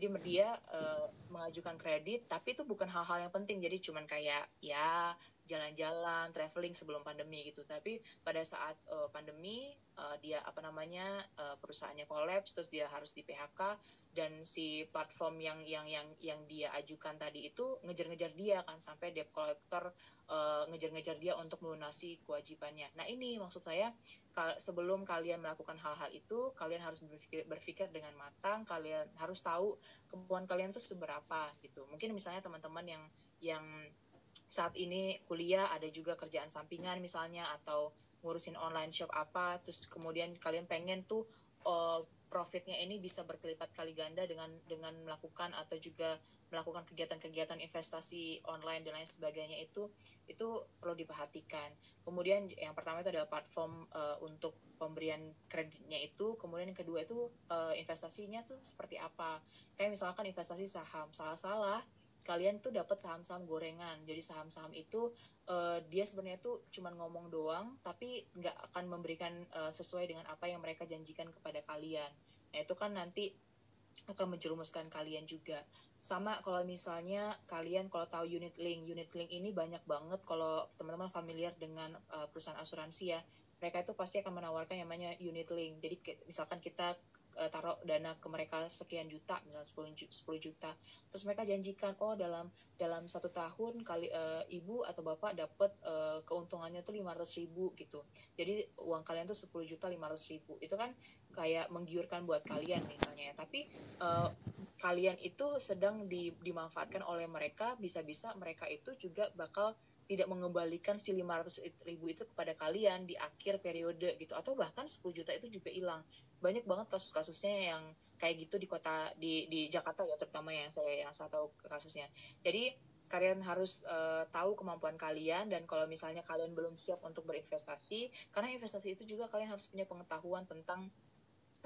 jadi dia uh, mengajukan kredit tapi itu bukan hal-hal yang penting. Jadi cuman kayak ya jalan-jalan traveling sebelum pandemi gitu. Tapi pada saat uh, pandemi uh, dia apa namanya uh, perusahaannya kolaps terus dia harus di PHK dan si platform yang yang yang yang dia ajukan tadi itu ngejar-ngejar dia kan sampai debt collector uh, ngejar-ngejar dia untuk melunasi kewajibannya. Nah ini maksud saya kal sebelum kalian melakukan hal-hal itu kalian harus berpikir, berpikir dengan matang, kalian harus tahu kemampuan kalian tuh seberapa gitu. Mungkin misalnya teman-teman yang yang saat ini kuliah ada juga kerjaan sampingan misalnya atau ngurusin online shop apa terus kemudian kalian pengen tuh uh, profitnya ini bisa berkelipat kali ganda dengan dengan melakukan atau juga melakukan kegiatan-kegiatan investasi online dan lain sebagainya itu itu perlu diperhatikan. Kemudian yang pertama itu adalah platform uh, untuk pemberian kreditnya itu, kemudian yang kedua itu uh, investasinya tuh seperti apa. Kayak misalkan investasi saham, salah-salah kalian tuh dapat saham-saham gorengan. Jadi saham-saham itu uh, dia sebenarnya tuh cuma ngomong doang tapi nggak akan memberikan uh, sesuai dengan apa yang mereka janjikan kepada kalian. Nah itu kan nanti akan menjerumuskan kalian juga. Sama kalau misalnya kalian kalau tahu unit link unit link ini banyak banget kalau teman-teman familiar dengan uh, perusahaan asuransi ya mereka itu pasti akan menawarkan yang namanya unit link. Jadi misalkan kita uh, taruh dana ke mereka sekian juta misalnya 10 juta, 10 juta. Terus mereka janjikan oh dalam dalam satu tahun kali uh, ibu atau bapak dapat uh, keuntungannya tuh 500 ribu gitu. Jadi uang kalian tuh 10 juta 500 ribu. Itu kan kayak menggiurkan buat kalian misalnya ya. Tapi uh, kalian itu sedang di, dimanfaatkan oleh mereka bisa-bisa mereka itu juga bakal tidak mengembalikan si 500 ribu itu kepada kalian di akhir periode gitu. Atau bahkan 10 juta itu juga hilang. Banyak banget kasus-kasusnya yang kayak gitu di kota di di Jakarta ya terutama yang saya yang saya tahu kasusnya. Jadi kalian harus uh, tahu kemampuan kalian dan kalau misalnya kalian belum siap untuk berinvestasi karena investasi itu juga kalian harus punya pengetahuan tentang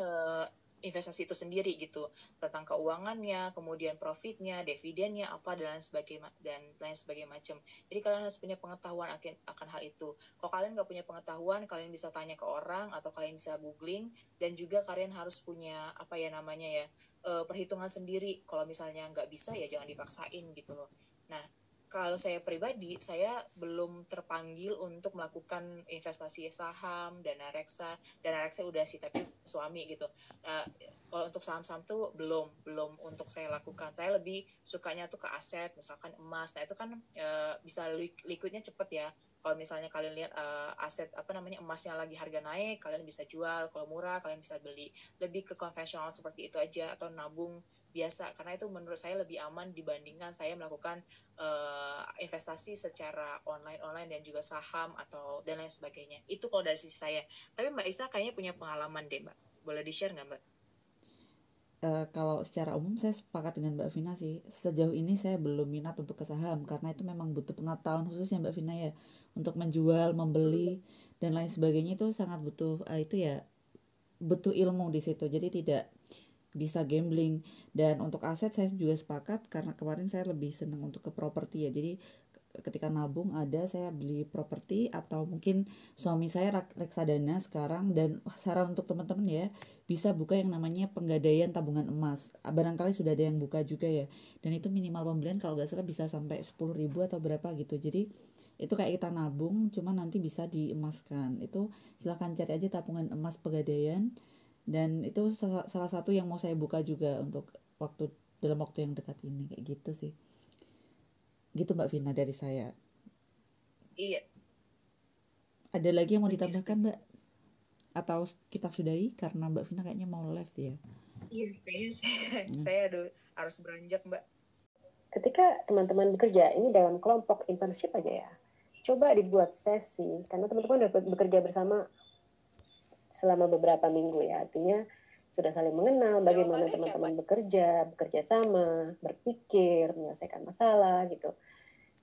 uh, investasi itu sendiri gitu. Tentang keuangannya kemudian profitnya dividennya apa dan lain sebagainya dan lain sebagainya macam. Jadi kalian harus punya pengetahuan akan akan hal itu. Kalau kalian nggak punya pengetahuan kalian bisa tanya ke orang atau kalian bisa googling dan juga kalian harus punya apa ya namanya ya e, perhitungan sendiri. Kalau misalnya nggak bisa ya jangan dipaksain gitu loh. Nah kalau saya pribadi saya belum terpanggil untuk melakukan investasi saham dana reksa dana reksa udah sih tapi suami gitu. Uh, kalau untuk saham-saham tuh belum belum untuk saya lakukan. Saya lebih sukanya tuh ke aset misalkan emas. Nah itu kan uh, bisa liquidnya cepet ya. Kalau misalnya kalian lihat uh, aset apa namanya emasnya lagi harga naik kalian bisa jual. Kalau murah kalian bisa beli. Lebih ke konvensional seperti itu aja atau nabung biasa karena itu menurut saya lebih aman dibandingkan saya melakukan uh, investasi secara online online dan juga saham atau dan lain sebagainya. Itu kalau dari sisi saya. Tapi mbak Isa kayaknya punya pengalaman deh mbak. Boleh di share nggak mbak? Uh, kalau secara umum saya sepakat dengan Mbak Vina sih. Sejauh ini saya belum minat untuk ke saham karena itu memang butuh pengetahuan khususnya Mbak Vina ya. Untuk menjual membeli dan lain sebagainya itu sangat butuh uh, itu ya butuh ilmu di situ. Jadi tidak bisa gambling. Dan untuk aset saya juga sepakat karena kemarin saya lebih senang untuk ke properti ya. Jadi ketika nabung ada saya beli properti atau mungkin suami saya reksadana sekarang. Dan saran untuk teman-teman ya bisa buka yang namanya penggadaian tabungan emas. Barangkali sudah ada yang buka juga ya. Dan itu minimal pembelian kalau nggak salah bisa sampai 10 ribu atau berapa gitu. Jadi itu kayak kita nabung cuma nanti bisa diemaskan. Itu silahkan cari aja tabungan emas pegadaian dan itu salah, satu yang mau saya buka juga untuk waktu dalam waktu yang dekat ini kayak gitu sih. Gitu mbak Vina dari saya. Iya. Ada lagi yang mau ditambahkan mbak? Atau kita sudahi? Karena mbak Vina kayaknya mau live ya. Iya kayaknya saya hmm. saya aduh, harus beranjak mbak. Ketika teman-teman bekerja ini dalam kelompok internship aja ya. Coba dibuat sesi karena teman-teman dapat bekerja bersama selama beberapa minggu ya. Artinya sudah saling mengenal bagaimana teman-teman bekerja bekerja sama berpikir menyelesaikan masalah gitu.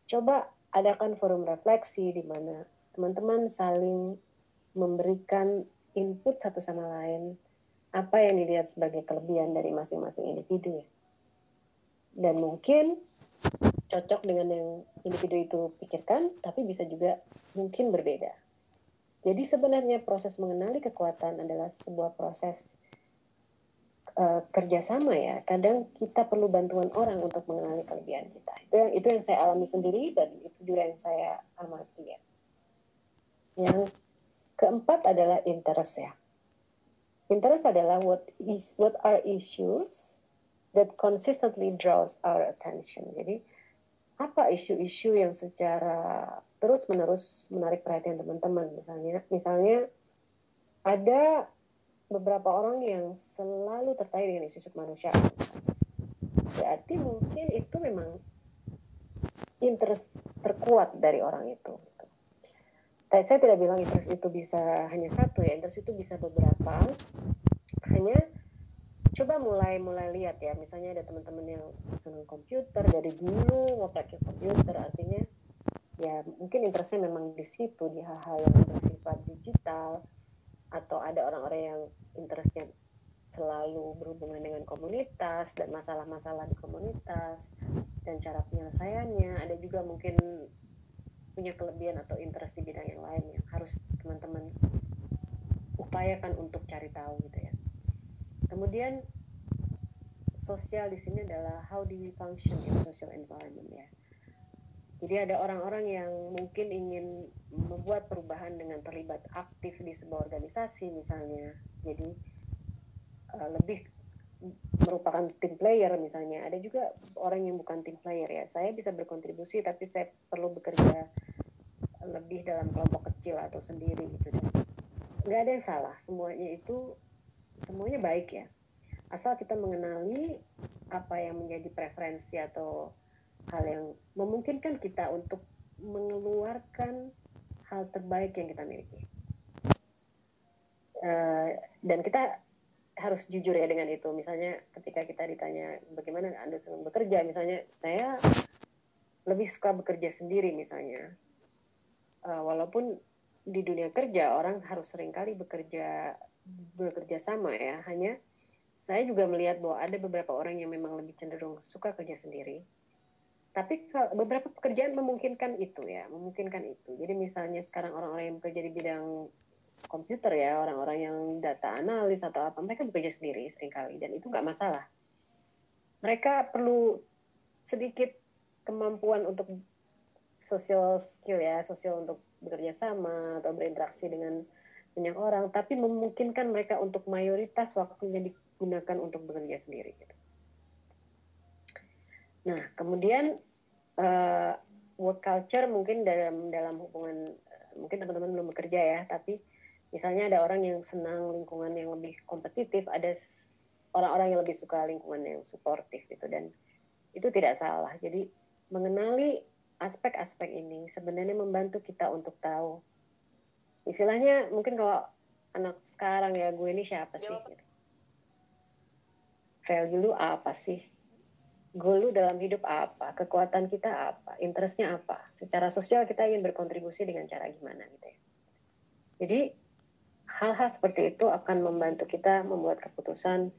Coba adakan forum refleksi di mana teman-teman saling memberikan input satu sama lain. Apa yang dilihat sebagai kelebihan dari masing-masing individu ya. Dan mungkin cocok dengan yang individu itu pikirkan tapi bisa juga mungkin berbeda jadi sebenarnya proses mengenali kekuatan adalah sebuah proses uh, kerjasama ya. Kadang kita perlu bantuan orang untuk mengenali kelebihan kita. Itu yang itu yang saya alami sendiri dan itu juga yang saya amati ya. Yang keempat adalah interest ya. Interest adalah what is what are issues that consistently draws our attention. Jadi apa isu-isu yang secara terus menerus menarik perhatian teman-teman misalnya misalnya ada beberapa orang yang selalu terkait dengan isu kemanusiaan. Berarti mungkin itu memang interest terkuat dari orang itu. Tapi saya tidak bilang interest itu bisa hanya satu ya, interest itu bisa beberapa. Hanya coba mulai mulai lihat ya, misalnya ada teman-teman yang senang komputer dari dulu mau pakai komputer, artinya ya mungkin interestnya memang di situ di hal-hal yang bersifat digital atau ada orang-orang yang interestnya selalu berhubungan dengan komunitas dan masalah-masalah di komunitas dan cara penyelesaiannya. Ada juga mungkin punya kelebihan atau interest di bidang yang lain yang harus teman-teman upayakan untuk cari tahu gitu ya. Kemudian sosial di sini adalah how do we function in social environment ya jadi ada orang-orang yang mungkin ingin membuat perubahan dengan terlibat aktif di sebuah organisasi misalnya. Jadi uh, lebih merupakan tim player misalnya. Ada juga orang yang bukan tim player ya. Saya bisa berkontribusi tapi saya perlu bekerja lebih dalam kelompok kecil atau sendiri gitu nggak ada yang salah. Semuanya itu semuanya baik ya. Asal kita mengenali apa yang menjadi preferensi atau hal yang memungkinkan kita untuk mengeluarkan hal terbaik yang kita miliki. Uh, dan kita harus jujur ya dengan itu. Misalnya ketika kita ditanya bagaimana Anda senang bekerja, misalnya saya lebih suka bekerja sendiri misalnya. Uh, walaupun di dunia kerja orang harus sering kali bekerja bekerja sama ya. Hanya saya juga melihat bahwa ada beberapa orang yang memang lebih cenderung suka kerja sendiri tapi beberapa pekerjaan memungkinkan itu ya memungkinkan itu jadi misalnya sekarang orang-orang yang bekerja di bidang komputer ya orang-orang yang data analis atau apa mereka bekerja sendiri sering kali dan itu nggak masalah mereka perlu sedikit kemampuan untuk social skill ya sosial untuk bekerja sama atau berinteraksi dengan banyak orang tapi memungkinkan mereka untuk mayoritas waktunya digunakan untuk bekerja sendiri gitu. Nah, kemudian uh, work culture mungkin dalam dalam hubungan mungkin teman-teman belum bekerja ya, tapi misalnya ada orang yang senang lingkungan yang lebih kompetitif, ada orang-orang yang lebih suka lingkungan yang suportif gitu dan itu tidak salah. Jadi mengenali aspek-aspek ini sebenarnya membantu kita untuk tahu istilahnya mungkin kalau anak sekarang ya gue ini siapa sih? Gitu. Value lu apa sih? Goal lu dalam hidup apa, kekuatan kita apa, interestnya apa. Secara sosial kita ingin berkontribusi dengan cara gimana gitu ya. Jadi hal-hal seperti itu akan membantu kita membuat keputusan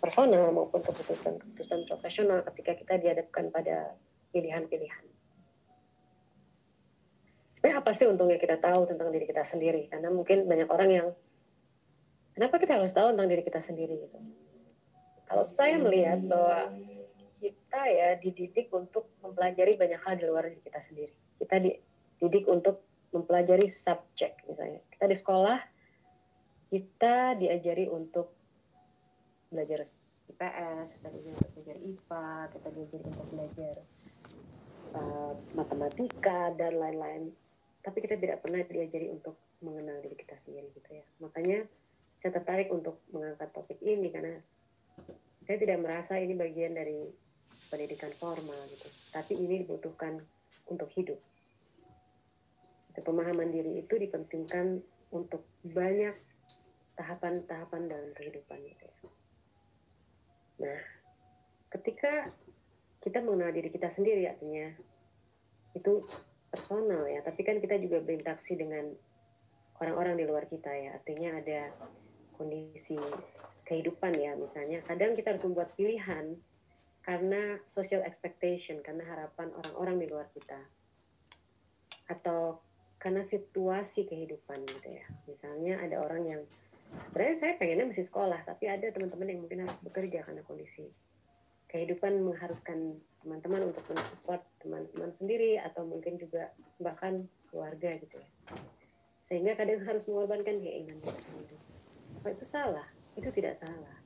personal maupun keputusan-keputusan profesional ketika kita dihadapkan pada pilihan-pilihan. Sebenarnya apa sih untungnya kita tahu tentang diri kita sendiri? Karena mungkin banyak orang yang kenapa kita harus tahu tentang diri kita sendiri gitu. Kalau saya melihat bahwa kita ya dididik untuk mempelajari banyak hal di luar diri kita sendiri. Kita dididik untuk mempelajari subjek misalnya. Kita di sekolah kita diajari untuk belajar IPS, kita diajari untuk belajar IPA, kita diajari untuk belajar uh, matematika dan lain-lain. Tapi kita tidak pernah diajari untuk mengenal diri kita sendiri gitu ya. Makanya saya tertarik untuk mengangkat topik ini karena saya tidak merasa ini bagian dari pendidikan formal gitu tapi ini dibutuhkan untuk hidup pemahaman diri itu dipentingkan untuk banyak tahapan-tahapan dalam kehidupan gitu ya. Nah, ketika kita mengenal diri kita sendiri artinya itu personal ya, tapi kan kita juga berinteraksi dengan orang-orang di luar kita ya. Artinya ada kondisi kehidupan ya, misalnya kadang kita harus membuat pilihan karena social expectation, karena harapan orang-orang di luar kita. Atau karena situasi kehidupan gitu ya. Misalnya ada orang yang sebenarnya saya pengennya masih sekolah tapi ada teman-teman yang mungkin harus bekerja karena kondisi kehidupan mengharuskan teman-teman untuk mensupport teman-teman sendiri atau mungkin juga bahkan keluarga gitu ya sehingga kadang harus mengorbankan keinginan kita sendiri apa itu salah itu tidak salah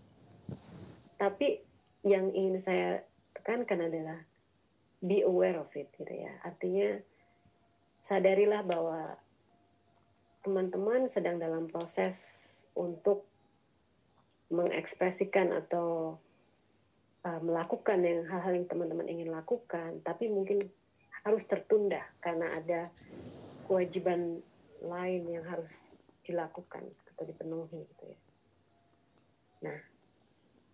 tapi yang ingin saya tekankan adalah be aware of it gitu ya artinya sadarilah bahwa teman-teman sedang dalam proses untuk mengekspresikan atau uh, melakukan yang hal-hal yang teman-teman ingin lakukan, tapi mungkin harus tertunda karena ada kewajiban lain yang harus dilakukan atau dipenuhi gitu ya. Nah,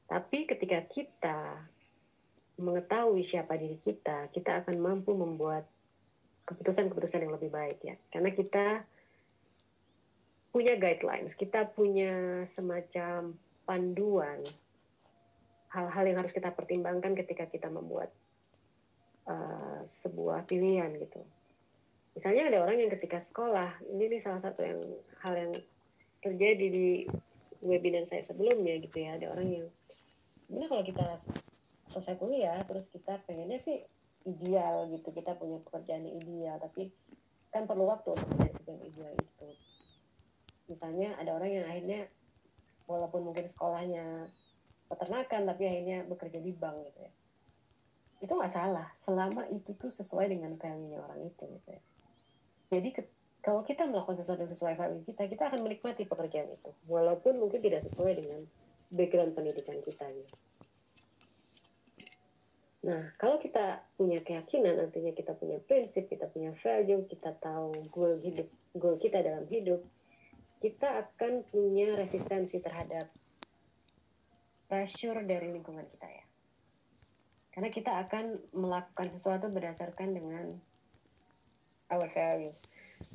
tapi ketika kita mengetahui siapa diri kita, kita akan mampu membuat keputusan-keputusan yang lebih baik ya. Karena kita punya guidelines, kita punya semacam panduan hal-hal yang harus kita pertimbangkan ketika kita membuat uh, sebuah pilihan gitu. Misalnya ada orang yang ketika sekolah, ini nih salah satu yang hal yang terjadi di webinar saya sebelumnya gitu ya, ada orang yang sebenarnya kalau kita selesai kuliah terus kita pengennya sih ideal gitu kita punya pekerjaan yang ideal tapi kan perlu waktu untuk mencari pekerjaan ideal itu misalnya ada orang yang akhirnya walaupun mungkin sekolahnya peternakan tapi akhirnya bekerja di bank gitu ya. Itu nggak salah. Selama itu tuh sesuai dengan value orang itu gitu ya. Jadi ke, kalau kita melakukan sesuatu yang sesuai value kita kita akan menikmati pekerjaan itu. Walaupun mungkin tidak sesuai dengan background pendidikan kita gitu Nah, kalau kita punya keyakinan, artinya kita punya prinsip, kita punya value, kita tahu goal hidup, goal kita dalam hidup, kita akan punya resistensi terhadap pressure dari lingkungan kita ya. Karena kita akan melakukan sesuatu berdasarkan dengan our values.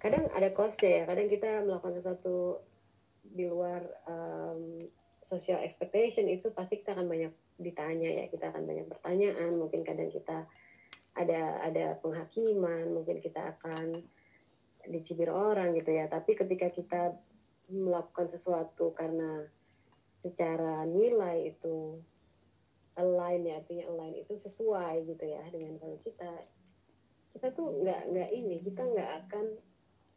Kadang ada cost ya, kadang kita melakukan sesuatu di luar um, social expectation itu pasti kita akan banyak ditanya ya kita akan banyak pertanyaan mungkin kadang kita ada ada penghakiman mungkin kita akan dicibir orang gitu ya. Tapi ketika kita melakukan sesuatu karena secara nilai itu align ya artinya align itu sesuai gitu ya dengan kalau kita kita tuh nggak nggak ini kita nggak akan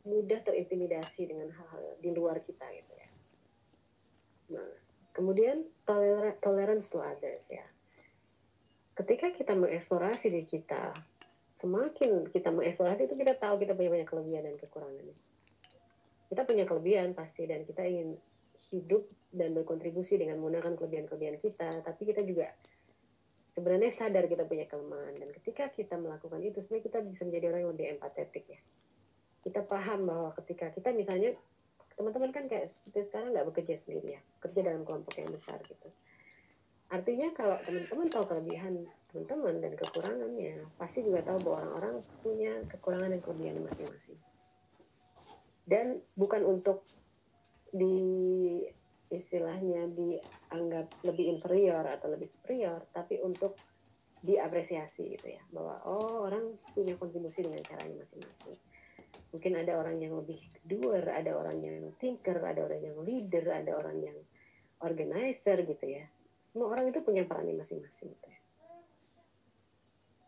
mudah terintimidasi dengan hal-hal di luar kita gitu ya. Nah Kemudian toler tolerance to others ya. Ketika kita mengeksplorasi diri kita, semakin kita mengeksplorasi itu kita tahu kita punya banyak kelebihan dan kekurangan. Kita punya kelebihan pasti dan kita ingin hidup dan berkontribusi dengan menggunakan kelebihan-kelebihan kita, tapi kita juga sebenarnya sadar kita punya kelemahan dan ketika kita melakukan itu sebenarnya kita bisa menjadi orang yang lebih empatetik ya. Kita paham bahwa ketika kita misalnya teman-teman kan kayak seperti sekarang nggak bekerja sendiri ya kerja dalam kelompok yang besar gitu. Artinya kalau teman-teman tahu kelebihan teman-teman dan kekurangannya pasti juga tahu bahwa orang-orang punya kekurangan dan kelebihan masing-masing. Dan bukan untuk di istilahnya dianggap lebih inferior atau lebih superior tapi untuk diapresiasi gitu ya bahwa oh orang punya kontribusi dengan caranya masing-masing mungkin ada orang yang lebih doer ada orang yang thinker ada orang yang leader ada orang yang organizer gitu ya. Semua orang itu punya perannya masing-masing gitu ya.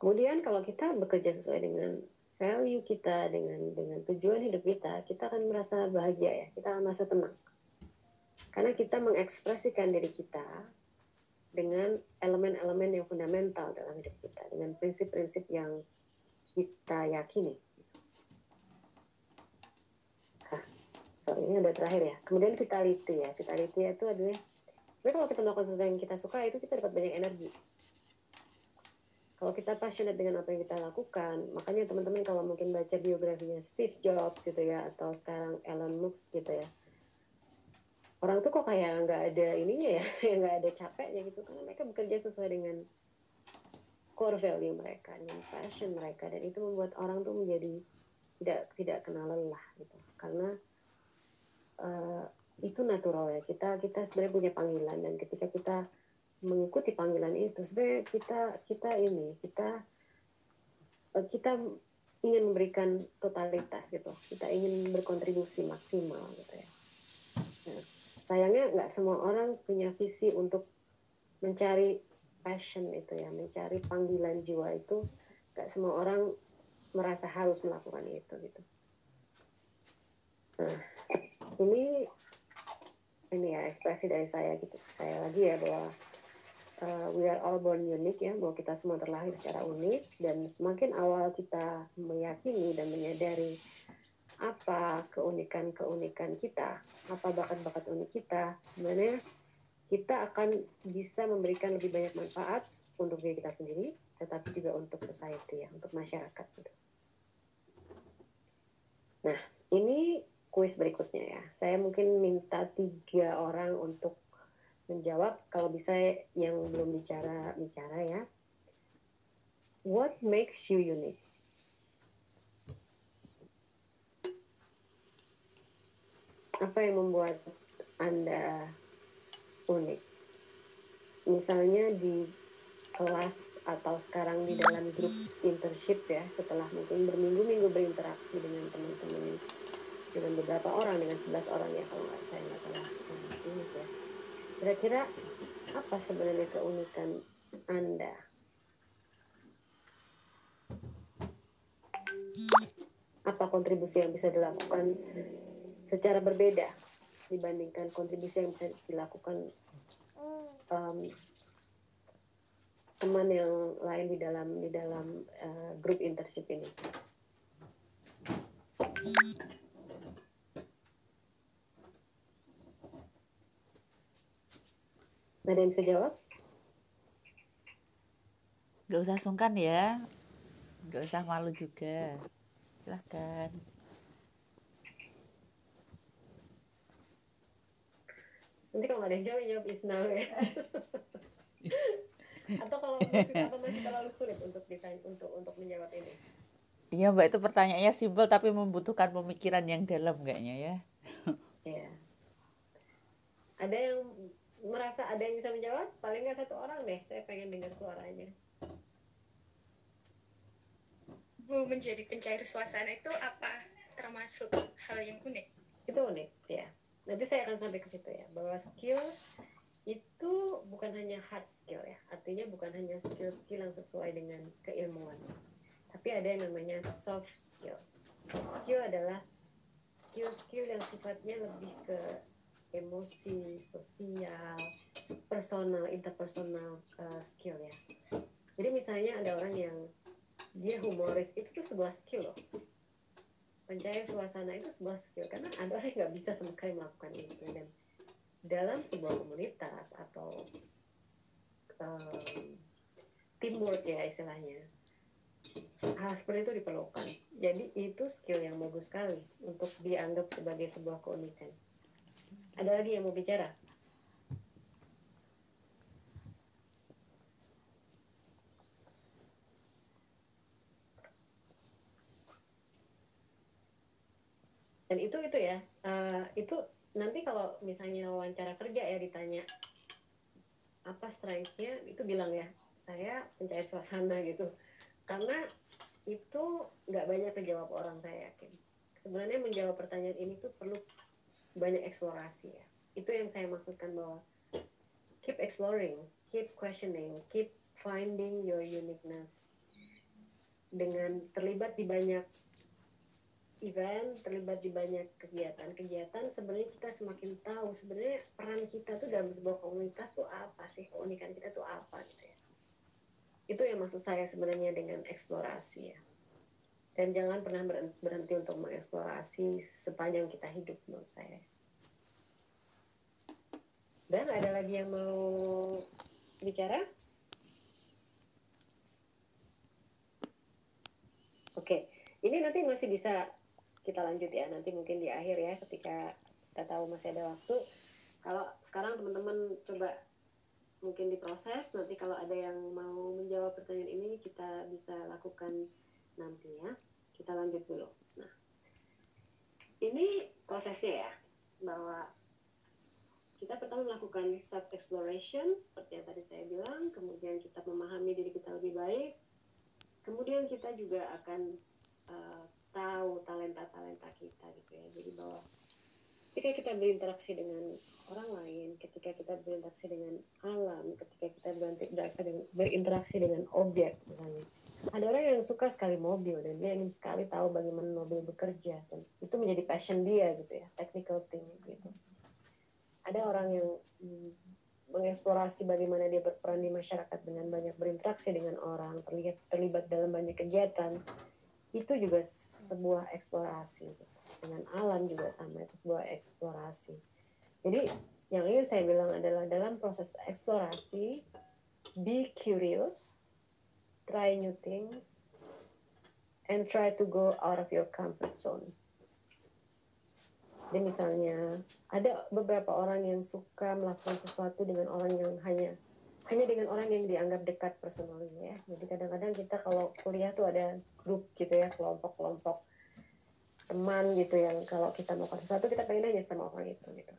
kemudian kalau kita bekerja sesuai dengan value kita dengan dengan tujuan hidup kita kita akan merasa bahagia ya. Kita akan merasa tenang. Karena kita mengekspresikan diri kita dengan elemen-elemen yang fundamental dalam hidup kita dengan prinsip-prinsip yang kita yakini sorry ini udah terakhir ya. Kemudian vitality ya. Vitality itu adalah sebenarnya kalau kita melakukan sesuatu yang kita suka itu kita dapat banyak energi. Kalau kita passionate dengan apa yang kita lakukan makanya teman-teman kalau mungkin baca biografinya Steve Jobs gitu ya atau sekarang Elon Musk gitu ya orang tuh kok kayak nggak ada ininya ya nggak ada capeknya gitu. Karena mereka bekerja sesuai dengan core value mereka dengan passion mereka dan itu membuat orang tuh menjadi tidak tidak kenal lelah gitu. Karena uh, itu natural ya. Kita kita sebenarnya punya panggilan dan ketika kita mengikuti panggilan itu sebenarnya kita kita ini kita uh, kita ingin memberikan totalitas gitu. Kita ingin berkontribusi maksimal gitu ya. Nah, sayangnya nggak semua orang punya visi untuk mencari passion itu ya mencari panggilan jiwa itu. Nggak semua orang merasa harus melakukan itu gitu. Nah ini ini ya ekspresi dari saya gitu saya lagi ya bahwa uh, we are all born unique ya bahwa kita semua terlahir secara unik dan semakin awal kita meyakini dan menyadari apa keunikan-keunikan kita, apa bakat-bakat unik kita, sebenarnya kita akan bisa memberikan lebih banyak manfaat untuk diri kita sendiri, tetapi juga untuk society ya, untuk masyarakat. Gitu. Nah, kuis berikutnya ya. Saya mungkin minta tiga orang untuk menjawab. Kalau bisa yang belum bicara bicara ya. What makes you unique? Apa yang membuat anda unik? Misalnya di kelas atau sekarang di dalam grup internship ya setelah mungkin berminggu-minggu berinteraksi dengan teman-teman dengan beberapa orang dengan 11 orang ya kalau nggak saya nggak salah ini ya Kira-kira apa sebenarnya keunikan Anda? Apa kontribusi yang bisa dilakukan secara berbeda dibandingkan kontribusi yang bisa dilakukan um, teman yang lain di dalam di dalam uh, grup internship ini? Ada yang bisa jawab? Gak usah sungkan ya. Gak usah malu juga. Silahkan. Nanti kalau ada yang jawab, jawab Isnal ya. Atau kalau masih, atau masih terlalu sulit untuk ditanya, untuk untuk menjawab ini. Iya mbak itu pertanyaannya simpel tapi membutuhkan pemikiran yang dalam kayaknya ya. Iya. Ada yang merasa ada yang bisa menjawab paling nggak satu orang deh saya pengen dengar suaranya. Bu menjadi pencair suasana itu apa? Termasuk hal yang unik? Itu unik ya. Nanti saya akan sampai ke situ ya bahwa skill itu bukan hanya hard skill ya. Artinya bukan hanya skill skill yang sesuai dengan keilmuan. Tapi ada yang namanya soft skill. Soft skill adalah skill skill yang sifatnya lebih ke emosi, sosial, personal, interpersonal uh, skill ya. Jadi misalnya ada orang yang dia humoris, itu tuh sebuah skill loh. Pencair suasana itu sebuah skill karena ada orang yang nggak bisa sama sekali melakukan itu dan dalam sebuah komunitas atau um, teamwork ya istilahnya hal seperti itu diperlukan. Jadi itu skill yang bagus sekali untuk dianggap sebagai sebuah keunikan. Ada lagi yang mau bicara? Dan itu itu ya, uh, itu nanti kalau misalnya wawancara kerja ya ditanya apa strength-nya, itu bilang ya, saya pencair suasana gitu. Karena itu nggak banyak kejawab orang saya yakin. Sebenarnya menjawab pertanyaan ini tuh perlu banyak eksplorasi ya. Itu yang saya maksudkan bahwa keep exploring keep questioning keep finding your uniqueness. Dengan terlibat di banyak event terlibat di banyak kegiatan-kegiatan sebenarnya kita semakin tahu sebenarnya peran kita tuh dalam sebuah komunitas tuh apa sih? Keunikan kita tuh apa gitu ya. Itu yang maksud saya sebenarnya dengan eksplorasi ya dan jangan pernah berhenti untuk mengeksplorasi sepanjang kita hidup menurut saya. Dan ada lagi yang mau bicara? Oke ini nanti masih bisa kita lanjut ya. Nanti mungkin di akhir ya ketika kita tahu masih ada waktu. Kalau sekarang teman-teman coba mungkin diproses. Nanti kalau ada yang mau menjawab pertanyaan ini kita bisa lakukan nanti ya kita lanjut dulu nah ini prosesnya ya bahwa kita pertama melakukan self exploration seperti yang tadi saya bilang kemudian kita memahami diri kita lebih baik kemudian kita juga akan uh, tahu talenta talenta kita gitu ya jadi bahwa ketika kita berinteraksi dengan orang lain, ketika kita berinteraksi dengan alam, ketika kita berinteraksi dengan, berinteraksi dengan objek misalnya. Ada orang yang suka sekali mobil dan dia ingin sekali tahu bagaimana mobil bekerja dan itu menjadi passion dia gitu ya, technical thing gitu. Ada orang yang hmm, mengeksplorasi bagaimana dia berperan di masyarakat dengan banyak berinteraksi dengan orang, terlihat terlibat dalam banyak kegiatan. Itu juga sebuah eksplorasi. Gitu. Dengan alam juga sama itu sebuah eksplorasi jadi yang ingin saya bilang adalah dalam proses eksplorasi, be curious, try new things, and try to go out of your comfort zone. Jadi misalnya ada beberapa orang yang suka melakukan sesuatu dengan orang yang hanya hanya dengan orang yang dianggap dekat personalnya ya. Jadi kadang-kadang kita kalau kuliah tuh ada grup gitu ya, kelompok-kelompok teman gitu yang kalau kita melakukan sesuatu kita pengen aja sama orang itu gitu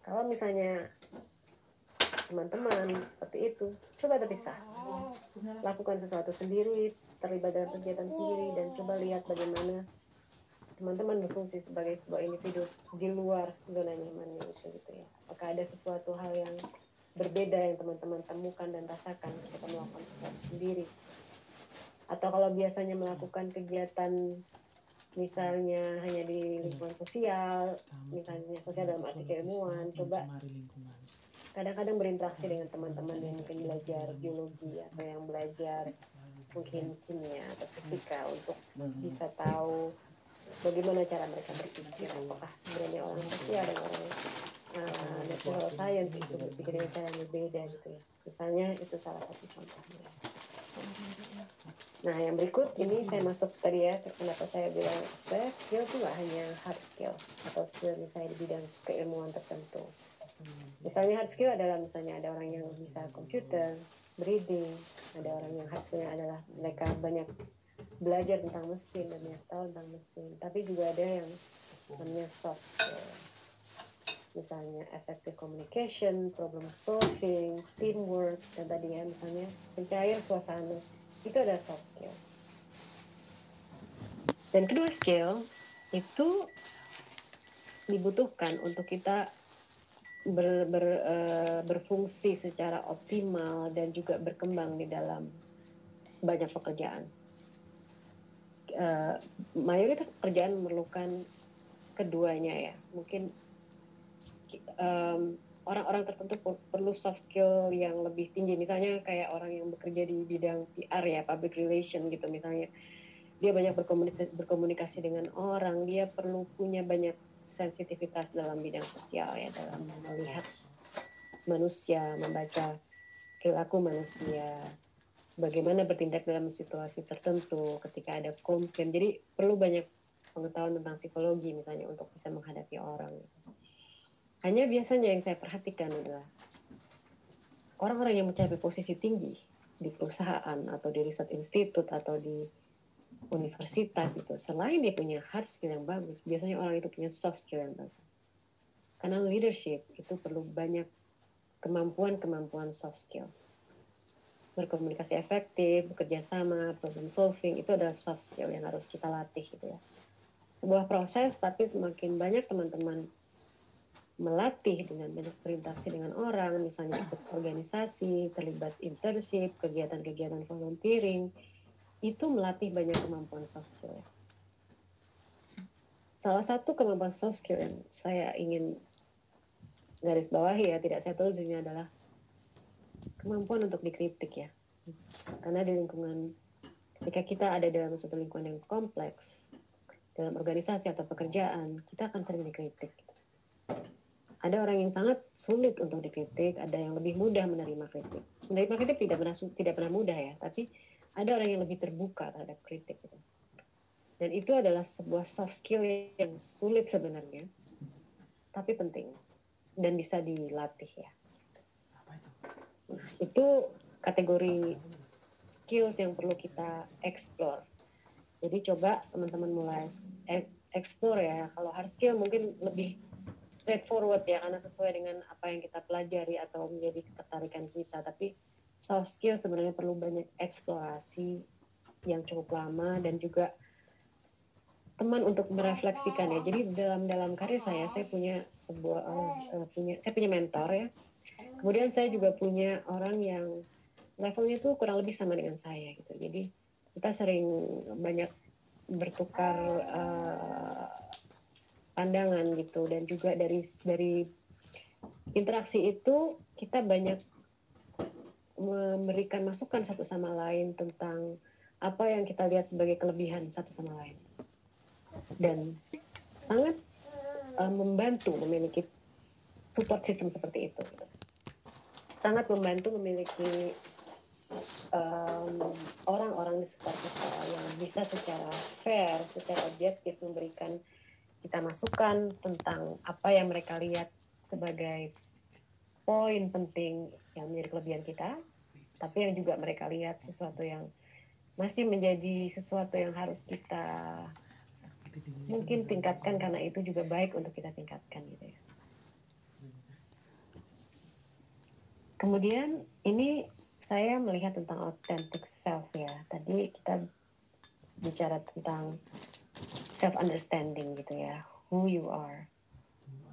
kalau misalnya teman-teman seperti itu. Coba terpisah. Lakukan sesuatu sendiri terlibat dalam kegiatan sendiri dan coba lihat bagaimana teman-teman berfungsi sebagai sebuah individu di luar zona nyamannya itu gitu ya. Apakah ada sesuatu hal yang berbeda yang teman-teman temukan dan rasakan ketika melakukan sesuatu sendiri? Atau kalau biasanya melakukan kegiatan misalnya hanya di lingkungan sosial, misalnya sosial dalam arti keilmuan, coba kadang-kadang berinteraksi dengan teman-teman yang mungkin belajar biologi atau yang belajar mungkin kimia atau fisika untuk bisa tahu bagaimana cara mereka berpikir. Apakah sebenarnya orang sosial dan orang uh, natural science itu berpikir dengan cara yang berbeda gitu ya. Misalnya itu salah satu contohnya. Nah, yang berikut ini saya masuk tadi ya, kenapa saya bilang saya skill itu hanya hard skill atau skill misalnya di bidang keilmuan tertentu. Misalnya hard skill adalah misalnya ada orang yang bisa komputer, breathing, ada orang yang hard skillnya adalah mereka banyak belajar tentang mesin dan banyak tahu tentang mesin. Tapi juga ada yang namanya soft skill. Misalnya effective communication, problem solving, teamwork, dan tadi ya misalnya pencair suasana itu adalah soft skill dan kedua skill itu dibutuhkan untuk kita ber, ber, uh, berfungsi secara optimal dan juga berkembang di dalam banyak pekerjaan. Uh, mayoritas pekerjaan memerlukan keduanya ya. Mungkin um, orang-orang tertentu perlu soft skill yang lebih tinggi misalnya kayak orang yang bekerja di bidang PR ya public relation gitu misalnya dia banyak berkomunikasi, berkomunikasi dengan orang dia perlu punya banyak sensitivitas dalam bidang sosial ya dalam melihat manusia membaca perilaku manusia bagaimana bertindak dalam situasi tertentu ketika ada komplain jadi perlu banyak pengetahuan tentang psikologi misalnya untuk bisa menghadapi orang. Hanya biasanya yang saya perhatikan adalah orang-orang yang mencapai posisi tinggi di perusahaan atau di riset institut atau di universitas itu selain dia punya hard skill yang bagus biasanya orang itu punya soft skill yang bagus. Karena leadership itu perlu banyak kemampuan-kemampuan soft skill. Berkomunikasi efektif bekerja sama problem solving itu adalah soft skill yang harus kita latih gitu ya. Sebuah proses tapi semakin banyak teman-teman melatih dengan banyak berinteraksi dengan orang, misalnya ikut organisasi, terlibat internship, kegiatan-kegiatan volunteering, itu melatih banyak kemampuan soft skill. Salah satu kemampuan soft skill yang saya ingin garis bawahi ya, tidak saya tulisnya adalah kemampuan untuk dikritik ya. Karena di lingkungan, ketika kita ada dalam suatu lingkungan yang kompleks, dalam organisasi atau pekerjaan, kita akan sering dikritik ada orang yang sangat sulit untuk dikritik, ada yang lebih mudah menerima kritik. Menerima kritik tidak pernah tidak pernah mudah ya, tapi ada orang yang lebih terbuka terhadap kritik. Gitu. Dan itu adalah sebuah soft skill yang sulit sebenarnya, tapi penting dan bisa dilatih ya. Nah, itu kategori skills yang perlu kita explore. Jadi coba teman-teman mulai explore ya. Kalau hard skill mungkin lebih straightforward ya karena sesuai dengan apa yang kita pelajari atau menjadi ketertarikan kita tapi soft skill sebenarnya perlu banyak eksplorasi yang cukup lama dan juga teman untuk merefleksikan ya. Jadi dalam dalam karir saya saya punya sebuah uh, punya saya punya mentor ya. Kemudian saya juga punya orang yang levelnya tuh kurang lebih sama dengan saya gitu. Jadi kita sering banyak bertukar uh, pandangan gitu dan juga dari dari interaksi itu kita banyak memberikan masukan satu sama lain tentang apa yang kita lihat sebagai kelebihan satu sama lain. Dan sangat uh, membantu memiliki support system seperti itu. Sangat membantu memiliki orang-orang um, di sekitar kita yang bisa secara fair, secara objektif memberikan kita masukan tentang apa yang mereka lihat sebagai poin penting yang menjadi kelebihan kita, tapi yang juga mereka lihat sesuatu yang masih menjadi sesuatu yang harus kita mungkin tingkatkan karena itu juga baik untuk kita tingkatkan gitu ya. Kemudian ini saya melihat tentang authentic self ya. Tadi kita bicara tentang self understanding gitu ya, who you are.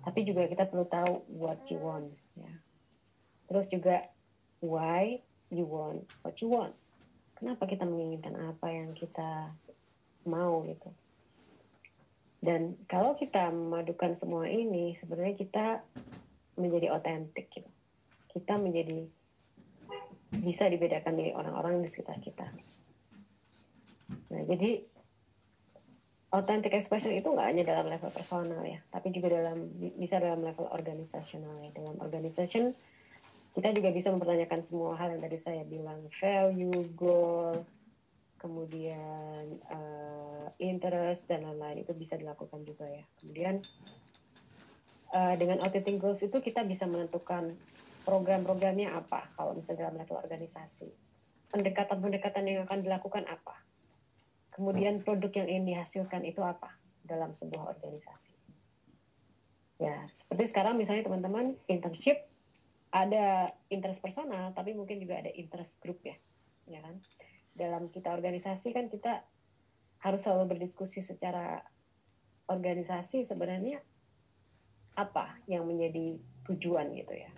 Tapi juga kita perlu tahu what you want. Terus juga why you want what you want. Kenapa kita menginginkan apa yang kita mau gitu. Dan kalau kita memadukan semua ini, sebenarnya kita menjadi otentik gitu. Kita menjadi bisa dibedakan dari orang-orang di sekitar kita. Nah, jadi authentic expression itu nggak hanya dalam level personal ya, tapi juga dalam bisa dalam level organisasional ya. Dalam organisation kita juga bisa mempertanyakan semua hal yang tadi saya bilang, value, goal, kemudian uh, interest dan lain-lain itu bisa dilakukan juga ya. Kemudian uh, dengan authentic goals itu kita bisa menentukan program-programnya apa kalau misalnya dalam level organisasi. Pendekatan-pendekatan yang akan dilakukan apa kemudian produk yang ingin dihasilkan itu apa dalam sebuah organisasi. Ya, seperti sekarang misalnya teman-teman internship ada interest personal, tapi mungkin juga ada interest group ya, ya kan? Dalam kita organisasi kan kita harus selalu berdiskusi secara organisasi sebenarnya apa yang menjadi tujuan gitu ya.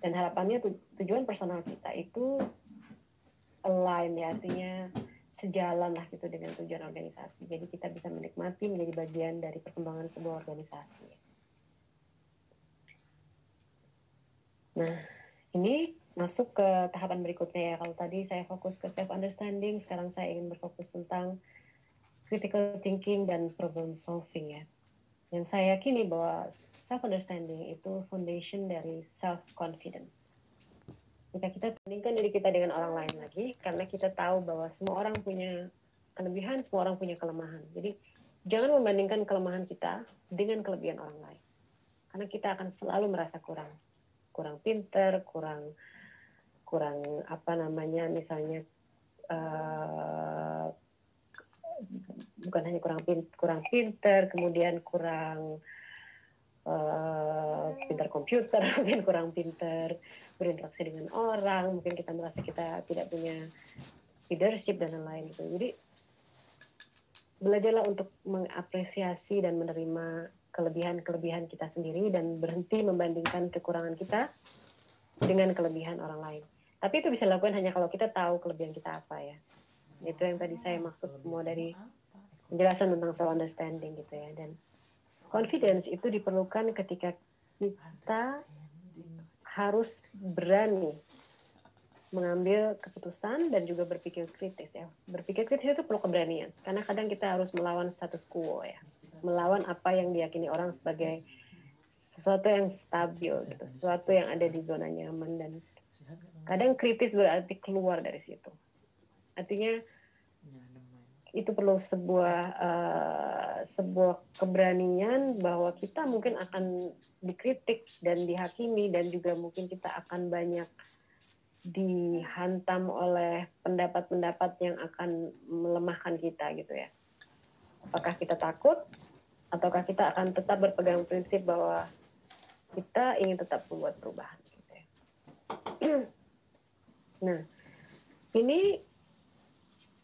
Dan harapannya tujuan personal kita itu align ya, artinya sejalan lah gitu dengan tujuan organisasi. Jadi kita bisa menikmati menjadi bagian dari perkembangan sebuah organisasi. Nah, ini masuk ke tahapan berikutnya ya. Kalau tadi saya fokus ke self understanding, sekarang saya ingin berfokus tentang critical thinking dan problem solving ya. Yang saya yakini bahwa self understanding itu foundation dari self confidence ketika kita bandingkan diri kita dengan orang lain lagi karena kita tahu bahwa semua orang punya kelebihan semua orang punya kelemahan jadi jangan membandingkan kelemahan kita dengan kelebihan orang lain karena kita akan selalu merasa kurang kurang pinter kurang kurang apa namanya misalnya uh, bukan hanya kurang pin, kurang pinter kemudian kurang uh, pintar komputer mungkin kurang pinter berinteraksi dengan orang mungkin kita merasa kita tidak punya leadership dan lain-lain itu jadi belajarlah untuk mengapresiasi dan menerima kelebihan-kelebihan kita sendiri dan berhenti membandingkan kekurangan kita dengan kelebihan orang lain. Tapi itu bisa dilakukan hanya kalau kita tahu kelebihan kita apa ya. Itu yang tadi saya maksud semua dari penjelasan tentang self understanding gitu ya. Dan confidence itu diperlukan ketika kita harus berani mengambil keputusan dan juga berpikir kritis ya. Berpikir kritis itu perlu keberanian karena kadang kita harus melawan status quo ya. Melawan apa yang diyakini orang sebagai sesuatu yang stabil gitu, sesuatu yang ada di zona nyaman dan kadang kritis berarti keluar dari situ. Artinya itu perlu sebuah uh, sebuah keberanian bahwa kita mungkin akan dikritik dan dihakimi dan juga mungkin kita akan banyak dihantam oleh pendapat-pendapat yang akan melemahkan kita gitu ya. Apakah kita takut ataukah kita akan tetap berpegang prinsip bahwa kita ingin tetap membuat perubahan gitu ya. nah, ini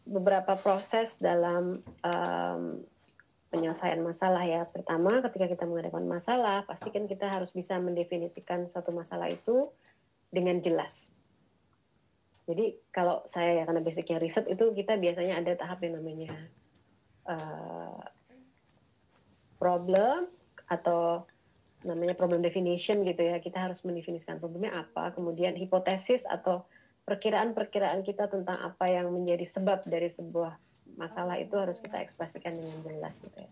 beberapa proses dalam um, penyelesaian masalah ya. Pertama, ketika kita menghadapan masalah, pastikan kita harus bisa mendefinisikan suatu masalah itu dengan jelas. Jadi kalau saya ya karena basicnya riset itu kita biasanya ada tahap yang namanya uh, problem atau namanya problem definition gitu ya. Kita harus mendefinisikan problemnya apa, kemudian hipotesis atau perkiraan-perkiraan kita tentang apa yang menjadi sebab dari sebuah masalah itu harus kita ekspresikan dengan jelas gitu ya.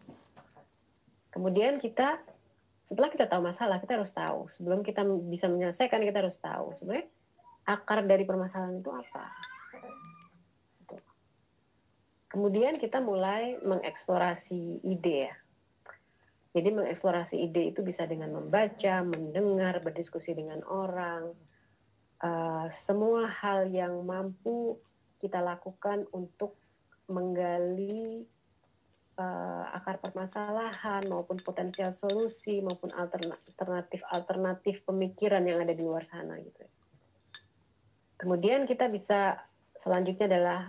Kemudian kita setelah kita tahu masalah kita harus tahu sebelum kita bisa menyelesaikan kita harus tahu sebenarnya akar dari permasalahan itu apa. Kemudian kita mulai mengeksplorasi ide ya. Jadi mengeksplorasi ide itu bisa dengan membaca, mendengar, berdiskusi dengan orang, uh, semua hal yang mampu kita lakukan untuk menggali uh, akar permasalahan maupun potensial solusi maupun alternatif alternatif pemikiran yang ada di luar sana gitu. Kemudian kita bisa selanjutnya adalah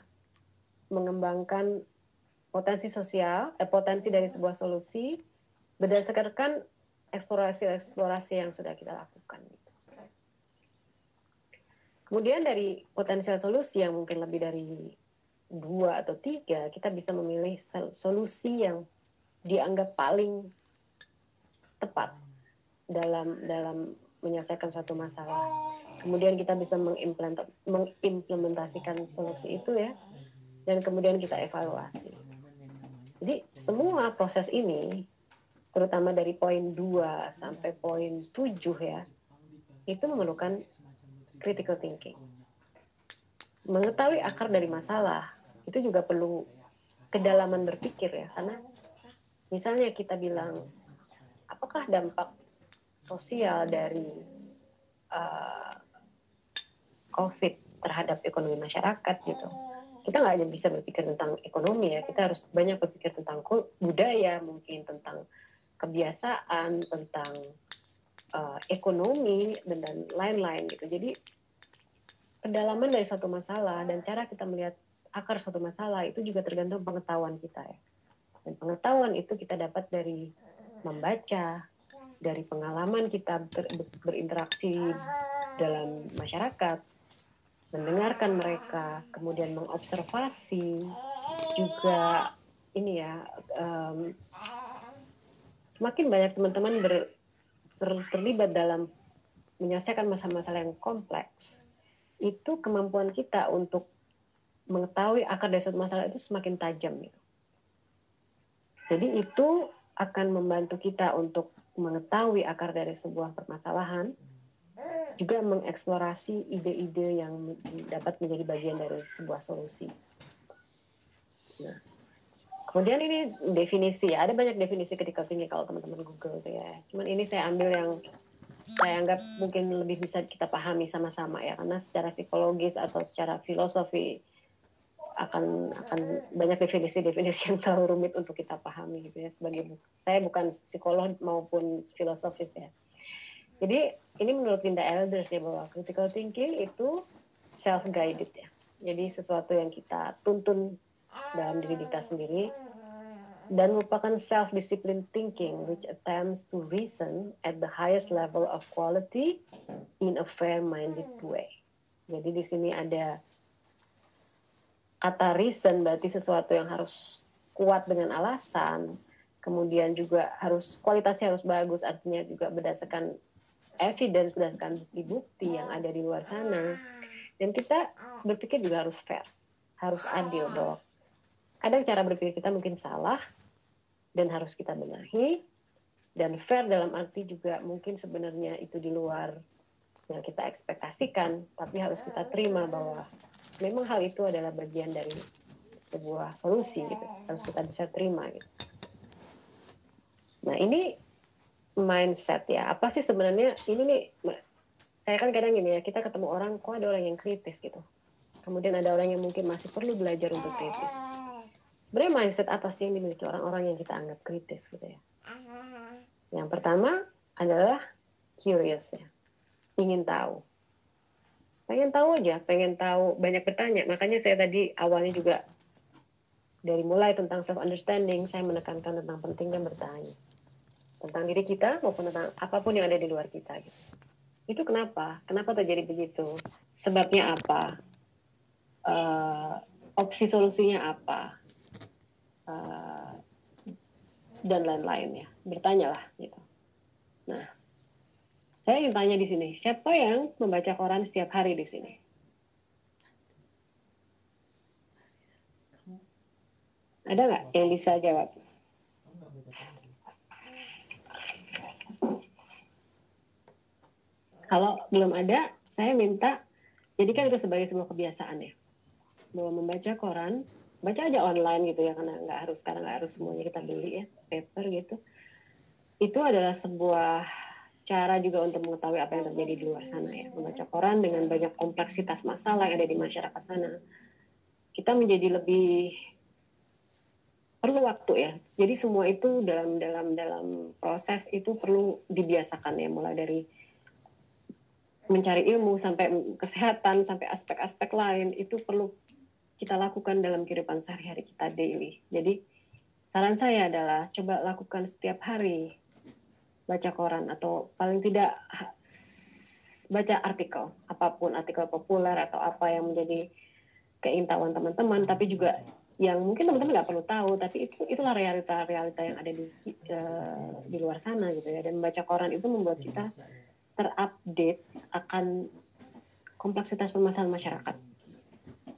mengembangkan potensi sosial, eh, potensi dari sebuah solusi berdasarkan eksplorasi-eksplorasi yang sudah kita lakukan. Gitu. Kemudian dari potensial solusi yang mungkin lebih dari dua atau tiga, kita bisa memilih solusi yang dianggap paling tepat dalam dalam menyelesaikan suatu masalah. Kemudian kita bisa mengimplementasikan solusi itu ya, dan kemudian kita evaluasi. Jadi semua proses ini, terutama dari poin 2 sampai poin 7 ya, itu memerlukan critical thinking. Mengetahui akar dari masalah, itu juga perlu kedalaman berpikir ya karena misalnya kita bilang apakah dampak sosial dari uh, COVID terhadap ekonomi masyarakat gitu kita nggak hanya bisa berpikir tentang ekonomi ya kita harus banyak berpikir tentang budaya mungkin tentang kebiasaan tentang uh, ekonomi dan lain-lain gitu jadi kedalaman dari suatu masalah dan cara kita melihat akar suatu masalah itu juga tergantung pengetahuan kita ya. Dan pengetahuan itu kita dapat dari membaca, dari pengalaman kita ber, berinteraksi dalam masyarakat, mendengarkan mereka, kemudian mengobservasi, juga ini ya um, semakin banyak teman-teman ber, ber, terlibat dalam menyelesaikan masalah-masalah yang kompleks, itu kemampuan kita untuk mengetahui akar dari suatu masalah itu semakin tajam gitu. Jadi itu akan membantu kita untuk mengetahui akar dari sebuah permasalahan, juga mengeksplorasi ide-ide yang dapat menjadi bagian dari sebuah solusi. Nah, kemudian ini definisi, ada banyak definisi ketika tinggi kalau teman-teman Google tuh ya. Cuman ini saya ambil yang saya anggap mungkin lebih bisa kita pahami sama-sama ya, karena secara psikologis atau secara filosofi akan akan banyak definisi-definisi yang terlalu rumit untuk kita pahami gitu ya sebagai saya bukan psikolog maupun filosofis ya. Jadi ini menurut Linda Elders ya bahwa critical thinking itu self guided ya. Jadi sesuatu yang kita tuntun dalam diri kita sendiri dan merupakan self discipline thinking which attempts to reason at the highest level of quality in a fair minded way. Jadi di sini ada kata reason berarti sesuatu yang harus kuat dengan alasan, kemudian juga harus kualitasnya harus bagus, artinya juga berdasarkan evidence, berdasarkan bukti-bukti yang ada di luar sana. Dan kita berpikir juga harus fair, harus adil bahwa kadang cara berpikir kita mungkin salah dan harus kita benahi, dan fair dalam arti juga mungkin sebenarnya itu di luar yang kita ekspektasikan, tapi harus kita terima bahwa memang hal itu adalah bagian dari sebuah solusi gitu. Harus kita bisa terima gitu. Nah ini mindset ya. Apa sih sebenarnya? Ini nih saya kan kadang gini ya kita ketemu orang kok ada orang yang kritis gitu. Kemudian ada orang yang mungkin masih perlu belajar untuk kritis sebenarnya mindset apa sih yang dimiliki orang-orang yang kita anggap kritis gitu ya yang pertama adalah curious ya ingin tahu pengen tahu aja pengen tahu banyak bertanya makanya saya tadi awalnya juga dari mulai tentang self understanding saya menekankan tentang pentingnya bertanya tentang diri kita maupun tentang apa pun yang ada di luar kita gitu. Itu kenapa? Kenapa terjadi begitu? Sebabnya apa? Uh, opsi solusinya apa? Uh, dan lain-lain ya. Bertanyalah gitu. Nah, saya ingin tanya di sini, siapa yang membaca koran setiap hari di sini? Ada nggak yang bisa jawab? Kalau belum ada, saya minta jadikan itu sebagai sebuah kebiasaan ya. Bahwa membaca koran, baca aja online gitu ya, karena nggak harus sekarang nggak harus semuanya kita beli ya, paper gitu. Itu adalah sebuah cara juga untuk mengetahui apa yang terjadi di luar sana ya. Membaca koran dengan banyak kompleksitas masalah yang ada di masyarakat sana. Kita menjadi lebih perlu waktu ya. Jadi semua itu dalam dalam dalam proses itu perlu dibiasakan ya, mulai dari mencari ilmu sampai kesehatan sampai aspek-aspek lain itu perlu kita lakukan dalam kehidupan sehari-hari kita daily. Jadi saran saya adalah coba lakukan setiap hari baca koran atau paling tidak baca artikel apa pun artikel populer atau apa yang menjadi keintahuan teman-teman tapi juga yang mungkin teman-teman nggak perlu tahu tapi itu itulah realita realita yang ada di uh, di luar sana gitu ya dan membaca koran itu membuat kita terupdate akan kompleksitas permasalahan masyarakat.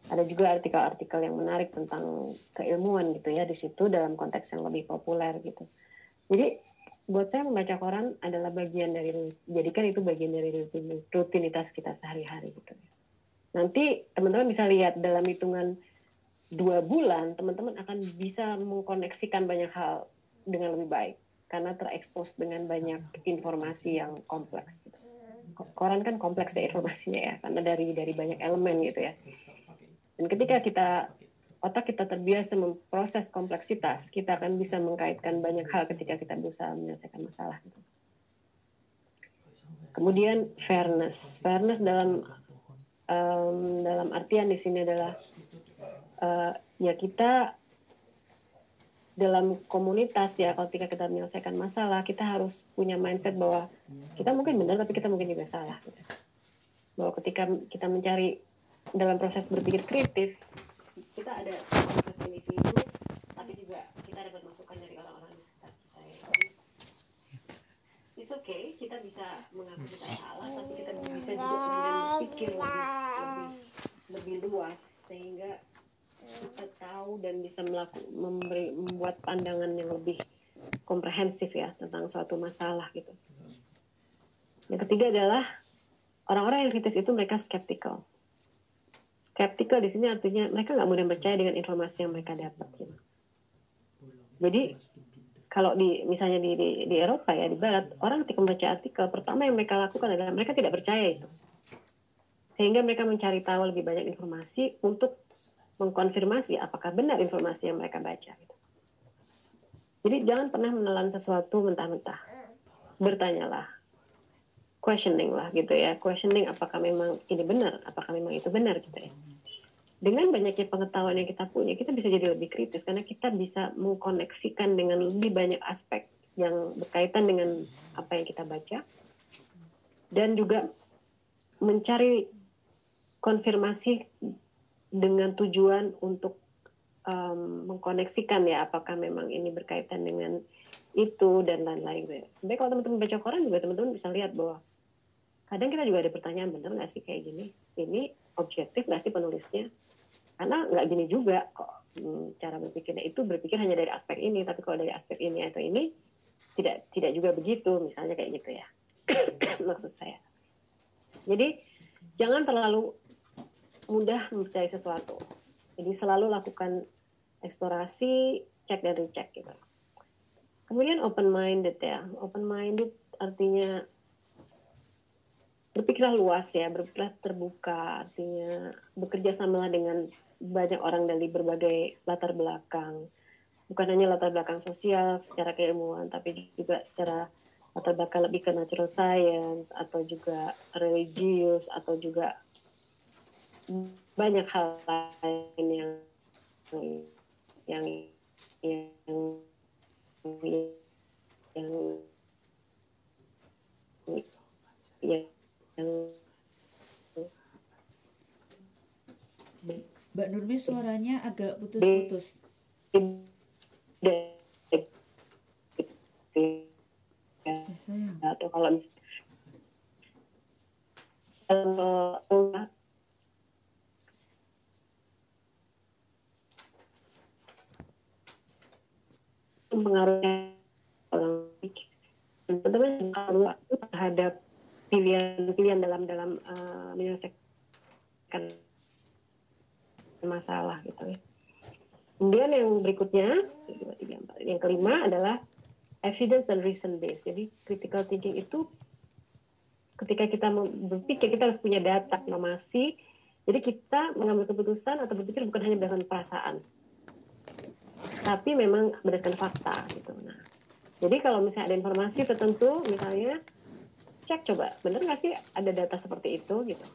Ada juga artikel-artikel yang menarik tentang keilmuan gitu ya di situ dalam konteks yang lebih populer gitu. Jadi buat saya membaca koran adalah bagian dari jadikan itu bagian dari rutinitas kita sehari-hari gitu. Nanti teman-teman bisa lihat dalam hitungan dua bulan teman-teman akan bisa mengkoneksikan banyak hal dengan lebih baik karena terekspos dengan banyak informasi yang kompleks. Gitu. Koran kan kompleks ya informasinya ya, karena dari dari banyak elemen gitu ya. Dan ketika kita otak kita terbiasa memproses kompleksitas, kita akan bisa mengkaitkan banyak hal ketika kita berusaha menyelesaikan masalah. Gitu. Kemudian fairness, fairness dalam um, dalam artian di sini adalah uh, ya kita dalam komunitas ya ketika kita menyelesaikan masalah kita harus punya mindset bahwa kita mungkin benar tapi kita mungkin juga salah gitu. bahwa ketika kita mencari dalam proses berpikir kritis kita ada proses individu tapi juga kita dapat masukan dari orang-orang di sekitar kita ya. It's okay kita bisa mengaku kita salah tapi kita bisa juga berpikir lebih, lebih lebih luas sehingga kita tahu dan bisa melakukan memberi membuat pandangan yang lebih komprehensif ya tentang suatu masalah gitu. Yang ketiga adalah orang-orang yang kritis itu mereka skeptical. Skeptical di sini artinya mereka nggak mudah percaya dengan informasi yang mereka dapat. Gitu. Jadi kalau di misalnya di, di di Eropa ya di Barat orang ketika membaca artikel pertama yang mereka lakukan adalah mereka tidak percaya itu sehingga mereka mencari tahu lebih banyak informasi untuk mengkonfirmasi apakah benar informasi yang mereka baca. Gitu. Jadi jangan pernah menelan sesuatu mentah-mentah. Bertanyalah, questioning lah gitu ya, questioning apakah memang ini benar, apakah memang itu benar gitu ya. Dengan banyaknya pengetahuan yang kita punya, kita bisa jadi lebih kritis karena kita bisa mengkoneksikan dengan lebih banyak aspek yang berkaitan dengan apa yang kita baca dan juga mencari konfirmasi dengan tujuan untuk um, mengkoneksikan ya apakah memang ini berkaitan dengan itu dan lain-lain. Sebenarnya kalau teman-teman baca koran juga teman-teman bisa lihat bahwa kadang kita juga ada pertanyaan benar nggak sih kayak gini? Ini objektif nggak sih penulisnya? Karena nggak gini juga kok hmm, cara berpikirnya itu berpikir hanya dari aspek ini, tapi kalau dari aspek ini atau ini tidak tidak juga begitu, misalnya kayak gitu ya. Maksud saya. Jadi jangan terlalu mudah mempercayai sesuatu. Jadi selalu lakukan eksplorasi, cek dan recheck gitu. Kemudian open minded ya. Open minded artinya berpikirlah luas ya, berpikirlah terbuka, artinya bekerja samalah dengan banyak orang dari berbagai latar belakang. Bukan hanya latar belakang sosial secara keilmuan, tapi juga secara latar belakang lebih ke natural science atau juga religius atau juga banyak hal lain yang yang yang yang yang yang, Mbak Nurmi suaranya agak putus-putus. sayang. atau kalau pengaruhnya orang kalau terhadap pilihan-pilihan dalam dalam uh, menyelesaikan masalah gitu ya. Kemudian yang berikutnya, yang kelima adalah evidence dan reason based. Jadi critical thinking itu ketika kita berpikir kita harus punya data informasi. Jadi kita mengambil keputusan atau berpikir bukan hanya berdasarkan perasaan, tapi memang berdasarkan fakta gitu. Nah, jadi kalau misalnya ada informasi tertentu, misalnya cek coba benar nggak sih ada data seperti itu gitu.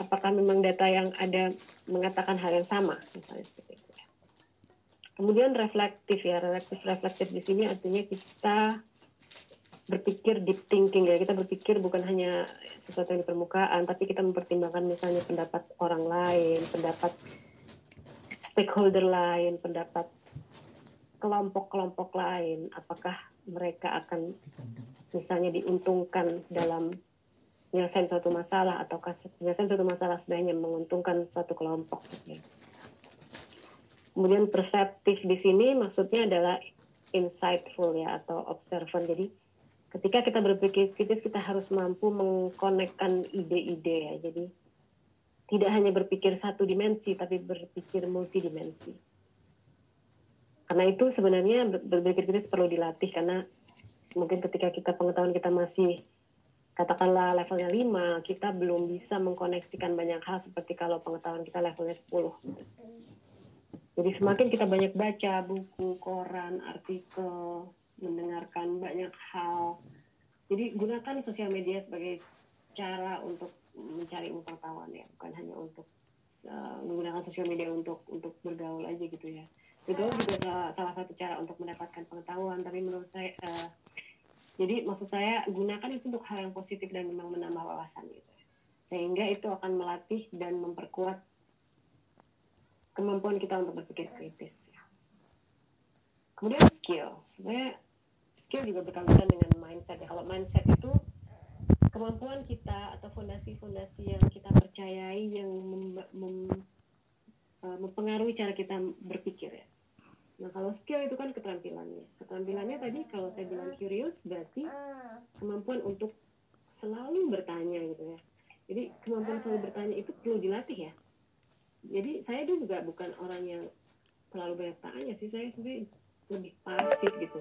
Apakah memang data yang ada mengatakan hal yang sama, misalnya seperti itu. ya. Kemudian reflektif ya, reflektif reflektif di sini artinya kita berpikir deep thinking ya, kita berpikir bukan hanya sesuatu yang di permukaan, tapi kita mempertimbangkan misalnya pendapat orang lain, pendapat stakeholder lain, pendapat kelompok-kelompok lain, apakah mereka akan misalnya diuntungkan dalam menyelesaikan suatu masalah ataukah menyelesaikan suatu masalah sebenarnya menguntungkan suatu kelompok. Kemudian perseptif di sini maksudnya adalah insightful ya atau observant. Jadi ketika kita berpikir kritis kita harus mampu mengkonekkan ide-ide ya. Jadi tidak hanya berpikir satu dimensi tapi berpikir multidimensi. Karena itu sebenarnya ber- berpikir kritis perlu dilatih karena mungkin ketika kita pengetahuan kita masih katakanlah levelnya 5, kita belum bisa mengkoneksikan banyak hal seperti kalau pengetahuan kita levelnya 10. Jadi semakin kita banyak baca buku, koran, artikel, mendengarkan banyak hal. Jadi gunakan sosial media sebagai cara untuk mencari pengetahuan ya, bukan hanya untuk uh, menggunakan sosial media untuk untuk bergaul aja gitu ya. Bergaul juga salah, salah satu cara untuk mendapatkan pengetahuan, tapi menurut saya uh, jadi maksud saya gunakan itu untuk hal yang positif dan memang menambah wawasan gitu. Sehingga itu akan melatih dan memperkuat kemampuan kita untuk berpikir kritis. ya. Kemudian skill, sebenarnya skill juga berkaitan dengan mindset ya. Kalau mindset itu kemampuan kita atau fondasi-fondasi yang kita percayai yang mem- mem- uh, mempengaruhi cara kita berpikir ya. Nah kalau skill itu kan keterampilannya. Keterampilannya tadi kalau saya bilang curious berarti kemampuan untuk selalu bertanya gitu ya. Jadi kemampuan selalu bertanya itu perlu dilatih ya. Jadi saya dulu juga bukan orang yang terlalu banyak tanya sih. Saya sebenarnya lebih pasif gitu.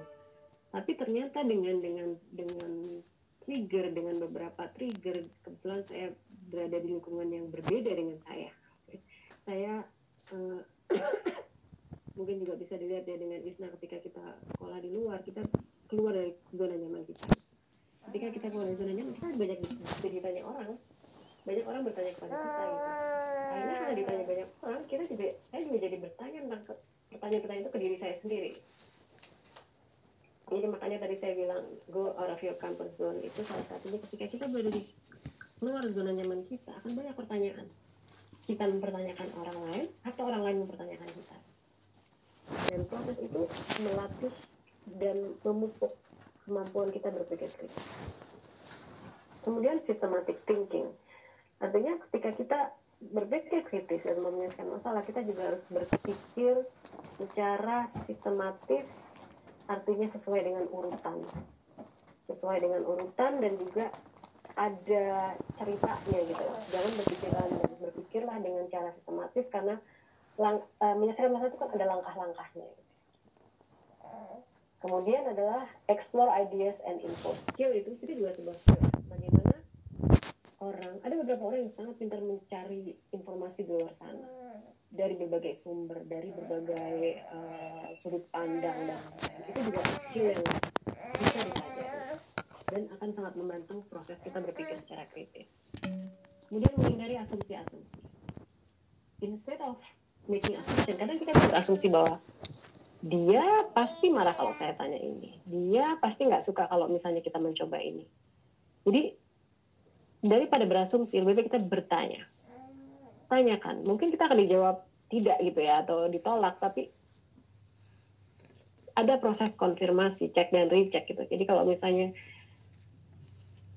Tapi ternyata dengan dengan dengan trigger dengan beberapa trigger kebetulan saya berada di lingkungan yang berbeda dengan saya. Saya eh, mungkin juga bisa dilihat ya dengan Isna ketika kita sekolah di luar kita keluar dari zona nyaman kita. Ketika kita keluar dari zona nyaman kita banyak di- ditanya orang. Banyak orang bertanya kepada kita gitu. Akhirnya karena ditanya banyak orang kita juga saya juga jadi bertanya tentang pertanyaan-pertanyaan itu ke diri saya sendiri. Jadi makanya tadi saya bilang go out of your comfort zone. Itu salah satunya ketika kita berada di luar zona nyaman kita akan banyak pertanyaan. Kita mempertanyakan orang lain atau orang lain mempertanyakan kita dan proses itu melatih dan memupuk kemampuan kita berpikir kritis. Kemudian systematic thinking, artinya ketika kita berpikir kritis dan menyelesaikan masalah, kita juga harus berpikir secara sistematis, artinya sesuai dengan urutan, sesuai dengan urutan dan juga ada ceritanya gitu. Jangan berpikirlah berpikirlah dengan cara sistematis karena lang, eh, menyelesaikan masalah itu kan ada langkah-langkahnya. Kemudian adalah explore ideas and info skill itu itu juga sebuah skill. Bagaimana orang ada beberapa orang yang sangat pintar mencari informasi di luar sana dari berbagai sumber, dari berbagai eh, sudut pandang dan itu juga skill yang bisa dipelajari dan akan sangat membantu proses kita berpikir secara kritis. Kemudian menghindari asumsi-asumsi. Instead of making assumption, kadang kita berasumsi bahwa dia pasti marah kalau saya tanya ini. Dia pasti nggak suka kalau misalnya kita mencoba ini. Jadi daripada berasumsi lebih baik kita bertanya. Tanyakan. Mungkin kita akan dijawab tidak gitu ya atau ditolak, tapi ada proses konfirmasi, cek dan recheck gitu. Jadi kalau misalnya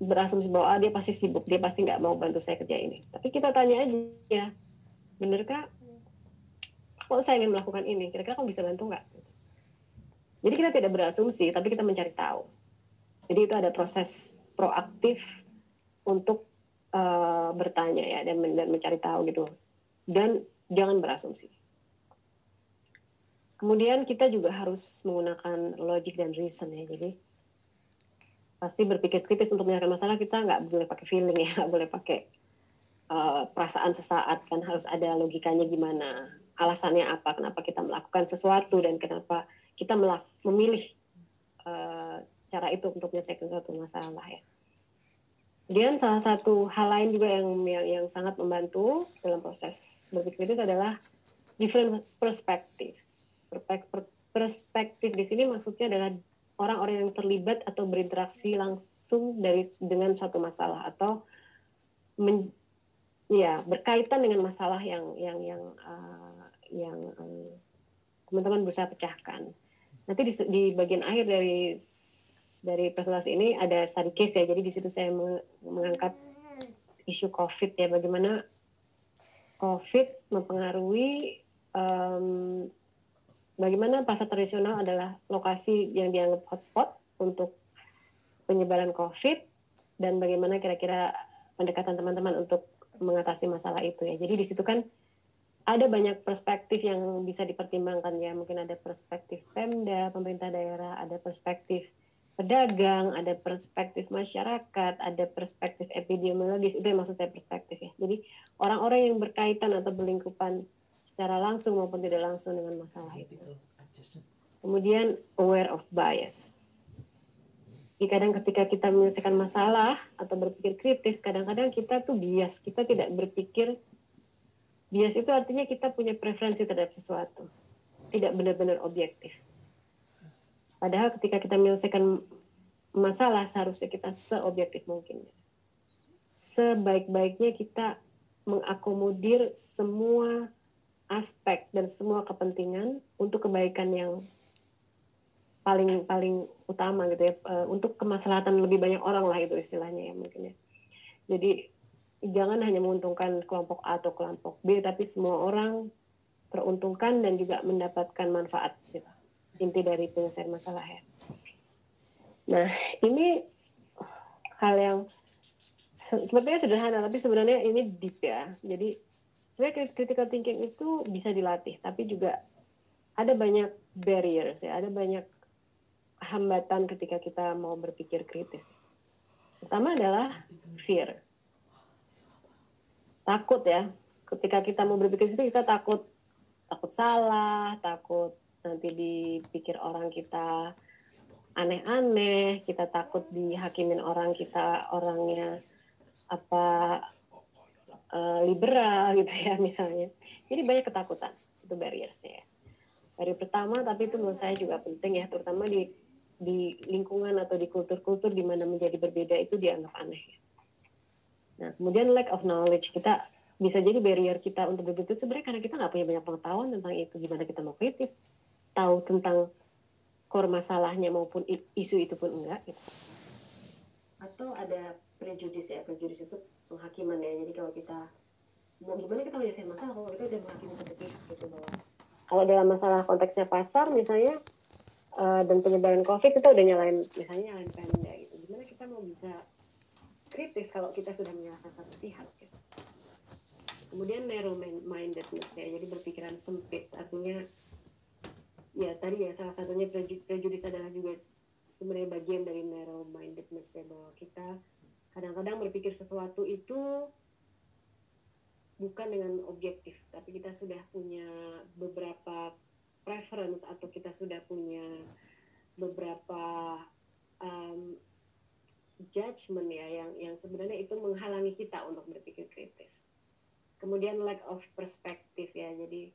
berasumsi bahwa ah, dia pasti sibuk, dia pasti nggak mau bantu saya kerja ini. Tapi kita tanya aja, ya, benarkah kalau saya ingin melakukan ini, kira-kira kamu bisa bantu nggak? Jadi kita tidak berasumsi, tapi kita mencari tahu. Jadi itu ada proses proaktif untuk uh, bertanya ya dan, dan mencari tahu gitu. Dan jangan berasumsi. Kemudian kita juga harus menggunakan logic dan reason ya. Jadi pasti berpikir kritis untuk menyelesaikan masalah kita nggak boleh pakai feeling ya, nggak boleh pakai uh, perasaan sesaat kan harus ada logikanya gimana alasannya apa, kenapa kita melakukan sesuatu dan kenapa kita memilih uh, cara itu untuk menyelesaikan suatu masalah ya. Kemudian salah satu hal lain juga yang yang, yang sangat membantu dalam proses berpikir itu adalah different perspectives. Perspektif di sini maksudnya adalah orang-orang yang terlibat atau berinteraksi langsung dari dengan suatu masalah atau men, ya berkaitan dengan masalah yang yang yang uh, yang teman-teman berusaha pecahkan. Nanti di, di bagian akhir dari dari presentasi ini ada study case ya. Jadi di situ saya mengangkat isu COVID ya, bagaimana COVID mempengaruhi um, bagaimana pasar tradisional adalah lokasi yang dianggap hotspot untuk penyebaran COVID dan bagaimana kira-kira pendekatan teman-teman untuk mengatasi masalah itu ya. Jadi di situ kan ada banyak perspektif yang bisa dipertimbangkan ya. Mungkin ada perspektif Pemda, pemerintah daerah, ada perspektif pedagang, ada perspektif masyarakat, ada perspektif epidemiologis. Itu yang maksud saya perspektif ya. Jadi orang-orang yang berkaitan atau berlingkupan secara langsung maupun tidak langsung dengan masalah itu. Kemudian aware of bias. Jadi kadang ketika kita menyelesaikan masalah atau berpikir kritis, kadang-kadang kita tuh bias, kita tidak berpikir Bias itu artinya kita punya preferensi terhadap sesuatu, tidak benar-benar objektif. Padahal ketika kita menyelesaikan masalah seharusnya kita seobjektif mungkin. Sebaik-baiknya kita mengakomodir semua aspek dan semua kepentingan untuk kebaikan yang paling paling utama gitu ya eh, untuk kemaslahatan lebih banyak orang lah itu istilahnya ya mungkin ya jadi jangan hanya menguntungkan kelompok A atau kelompok B, tapi semua orang teruntungkan dan juga mendapatkan manfaat. Gitu. Inti dari penyelesaian masalah ya. Nah, ini hal yang sepertinya sederhana, tapi sebenarnya ini deep ya. Jadi, sebenarnya critical thinking itu bisa dilatih, tapi juga ada banyak barriers ya, ada banyak hambatan ketika kita mau berpikir kritis. Pertama adalah fear takut ya. Ketika kita mau berpikir itu kita takut takut salah takut nanti dipikir orang kita aneh-aneh kita takut dihakimin orang kita orangnya apa uh, liberal gitu ya misalnya. Jadi banyak ketakutan. Itu barriersnya ya. Dari pertama tapi itu menurut saya juga penting ya terutama di di lingkungan atau di kultur-kultur di mana menjadi berbeda itu dianggap aneh ya. Nah, kemudian lack of knowledge. Kita bisa jadi barrier kita untuk berpikir. Sebenarnya karena kita nggak punya banyak pengetahuan tentang itu gimana kita mau kritis tahu tentang core masalahnya maupun isu itu pun enggak gitu. atau ada prejudis ya prejudis itu penghakiman ya. Jadi kalau kita mau gimana kita menyelesaikan masalah kalau kita udah menghakimi satu pihak gitu bahwa kalau dalam masalah konteksnya pasar misalnya uh, dan penyebaran covid kita udah nyalain misalnya nyalain pemda gitu. Gimana kita mau bisa kritis kalau kita sudah menyalahkan satu pihak gitu. kemudian narrow mindedness ya jadi berpikiran sempit artinya ya tadi ya salah satunya prejudis adalah juga sebenarnya bagian dari narrow mindedness ya bahwa kita kadang-kadang berpikir sesuatu itu bukan dengan objektif tapi kita sudah punya beberapa preference atau kita sudah punya beberapa um, judgment ya yang yang sebenarnya itu menghalangi kita untuk berpikir kritis. Kemudian lack of perspective ya. Jadi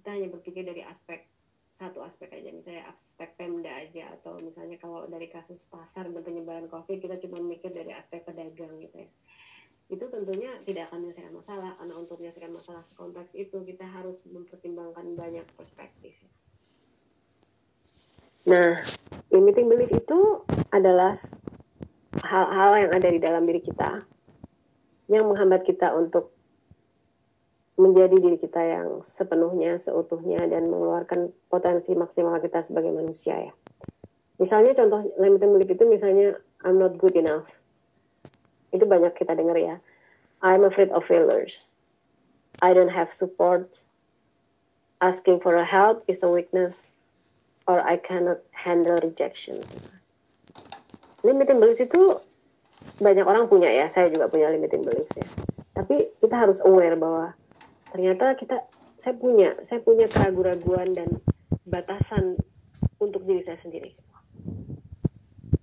kita hanya berpikir dari aspek satu aspek aja misalnya aspek Pemda aja atau misalnya kalau dari kasus pasar dan penyebaran COVID kita cuma mikir dari aspek pedagang gitu ya itu tentunya tidak akan menyelesaikan masalah karena untuk menyelesaikan masalah sekompleks itu kita harus mempertimbangkan banyak perspektif nah limiting belief itu adalah hal-hal yang ada di dalam diri kita yang menghambat kita untuk menjadi diri kita yang sepenuhnya, seutuhnya, dan mengeluarkan potensi maksimal kita sebagai manusia ya. Misalnya contoh limiting belief itu misalnya I'm not good enough. Itu banyak kita dengar ya. I'm afraid of failures. I don't have support. Asking for a help is a weakness. Or I cannot handle rejection. Limiting beliefs itu banyak orang punya ya. Saya juga punya limiting beliefs ya. Tapi kita harus aware bahwa ternyata kita saya punya saya punya keraguan-raguan dan batasan untuk diri saya sendiri.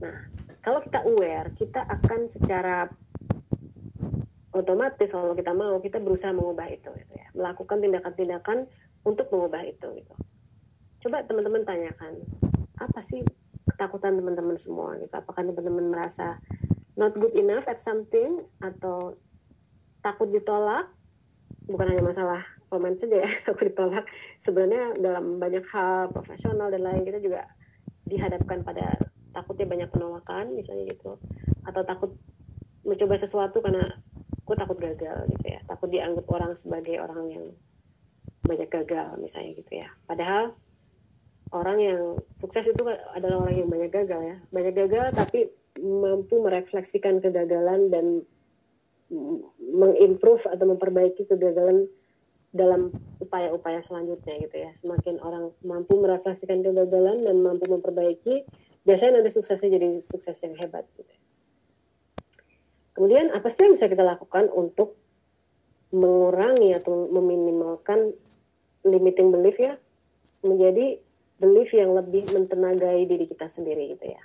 Nah, kalau kita aware, kita akan secara otomatis kalau kita mau kita berusaha mengubah itu, gitu ya. melakukan tindakan-tindakan untuk mengubah itu. Gitu. Coba teman-teman tanyakan, apa sih ketakutan teman-teman semua? Gitu. Apakah teman-teman merasa not good enough at something atau takut ditolak bukan hanya masalah komen saja ya aku ditolak sebenarnya dalam banyak hal profesional dan lain kita juga dihadapkan pada takutnya banyak penolakan misalnya gitu atau takut mencoba sesuatu karena aku takut gagal gitu ya takut dianggap orang sebagai orang yang banyak gagal misalnya gitu ya padahal orang yang sukses itu adalah orang yang banyak gagal ya banyak gagal tapi mampu merefleksikan kegagalan dan mengimprove atau memperbaiki kegagalan dalam upaya-upaya selanjutnya gitu ya. Semakin orang mampu merefleksikan kegagalan dan mampu memperbaiki, biasanya nanti suksesnya jadi sukses yang hebat gitu. Kemudian apa sih yang bisa kita lakukan untuk mengurangi atau meminimalkan limiting belief ya menjadi belief yang lebih mentenagai diri kita sendiri gitu ya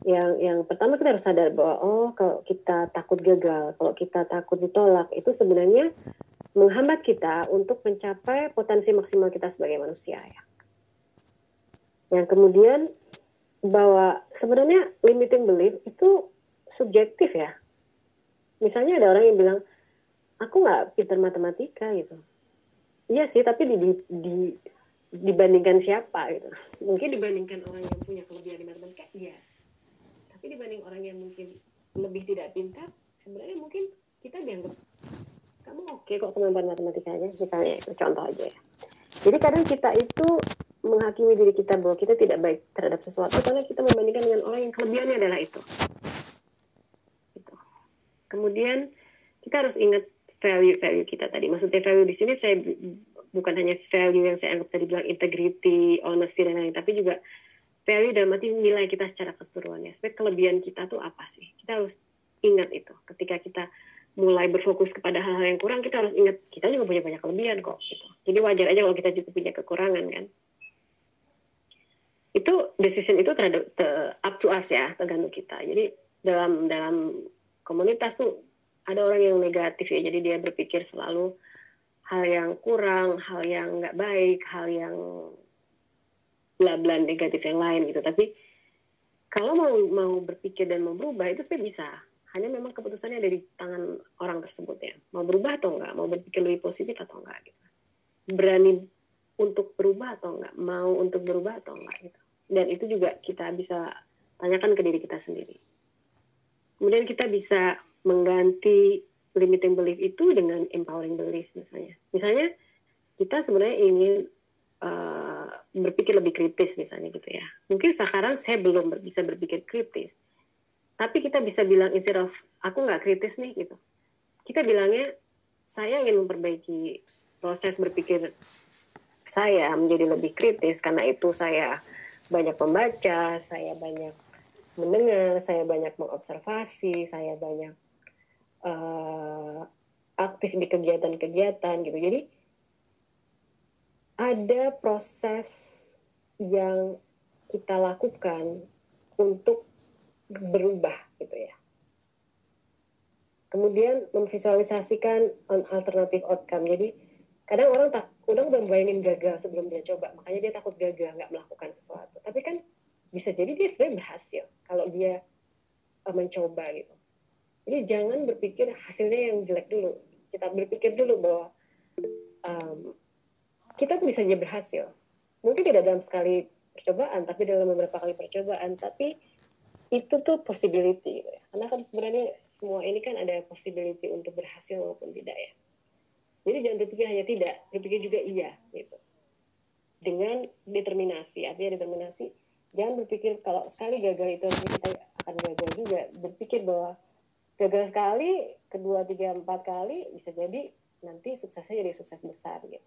yang yang pertama kita harus sadar bahwa oh kalau kita takut gagal, kalau kita takut ditolak itu sebenarnya menghambat kita untuk mencapai potensi maksimal kita sebagai manusia ya. Yang kemudian bahwa sebenarnya limiting belief itu subjektif ya. Misalnya ada orang yang bilang aku nggak pintar matematika gitu. Iya sih, tapi di, di, di dibandingkan siapa gitu. Mungkin dibandingkan orang yang punya kelebihan di matematika, iya tapi dibanding orang yang mungkin lebih tidak pintar sebenarnya mungkin kita dianggap kamu oke okay kok kemampuan matematikanya misalnya contoh aja ya jadi kadang kita itu menghakimi diri kita bahwa kita tidak baik terhadap sesuatu karena kita membandingkan dengan orang yang kelebihannya adalah itu gitu. kemudian kita harus ingat value value kita tadi maksudnya value di sini saya bukan hanya value yang saya anggap tadi bilang integrity honesty dan lain tapi juga value dalam arti nilai kita secara keseluruhan ya. Kelebihan kita tuh apa sih? Kita harus ingat itu. Ketika kita mulai berfokus kepada hal-hal yang kurang, kita harus ingat kita juga punya banyak kelebihan kok. Gitu. Jadi wajar aja kalau kita juga punya kekurangan kan. Itu decision itu terhadap te, up to us ya, tergantung kita. Jadi dalam dalam komunitas tuh ada orang yang negatif ya. Jadi dia berpikir selalu hal yang kurang, hal yang nggak baik, hal yang bla-bla negatif yang lain gitu. Tapi kalau mau mau berpikir dan mau berubah itu sebenarnya bisa. Hanya memang keputusannya ada di tangan orang tersebut ya. Mau berubah atau enggak mau berpikir lebih positif atau enggak gitu. Berani untuk berubah atau enggak mau untuk berubah atau enggak gitu. Dan itu juga kita bisa tanyakan ke diri kita sendiri. Kemudian kita bisa mengganti limiting belief itu dengan empowering belief misalnya misalnya kita sebenarnya ingin uh, berpikir lebih kritis misalnya gitu ya. Mungkin sekarang saya belum bisa berpikir kritis. Tapi kita bisa bilang instead of aku nggak kritis nih gitu. Kita bilangnya saya ingin memperbaiki proses berpikir saya menjadi lebih kritis karena itu saya banyak membaca, saya banyak mendengar, saya banyak mengobservasi, saya banyak uh, aktif di kegiatan-kegiatan gitu. Jadi ada proses yang kita lakukan untuk berubah gitu ya. Kemudian memvisualisasikan alternatif outcome. Jadi kadang orang tak udah udah bayangin gagal sebelum dia coba makanya dia takut gagal nggak melakukan sesuatu tapi kan bisa jadi dia sebenarnya berhasil kalau dia uh, mencoba gitu jadi jangan berpikir hasilnya yang jelek dulu. Kita berpikir dulu bahwa um, kita bisa aja berhasil. Mungkin tidak dalam sekali percobaan tapi dalam beberapa kali percobaan. Tapi itu tuh possibility gitu ya. karena kan sebenarnya semua ini kan ada possibility untuk berhasil maupun tidak ya. Jadi jangan berpikir hanya tidak berpikir juga iya gitu. Dengan determinasi artinya determinasi jangan berpikir kalau sekali gagal itu kita akan gagal juga. Berpikir bahwa gagal sekali kedua tiga empat kali bisa jadi nanti suksesnya jadi sukses besar gitu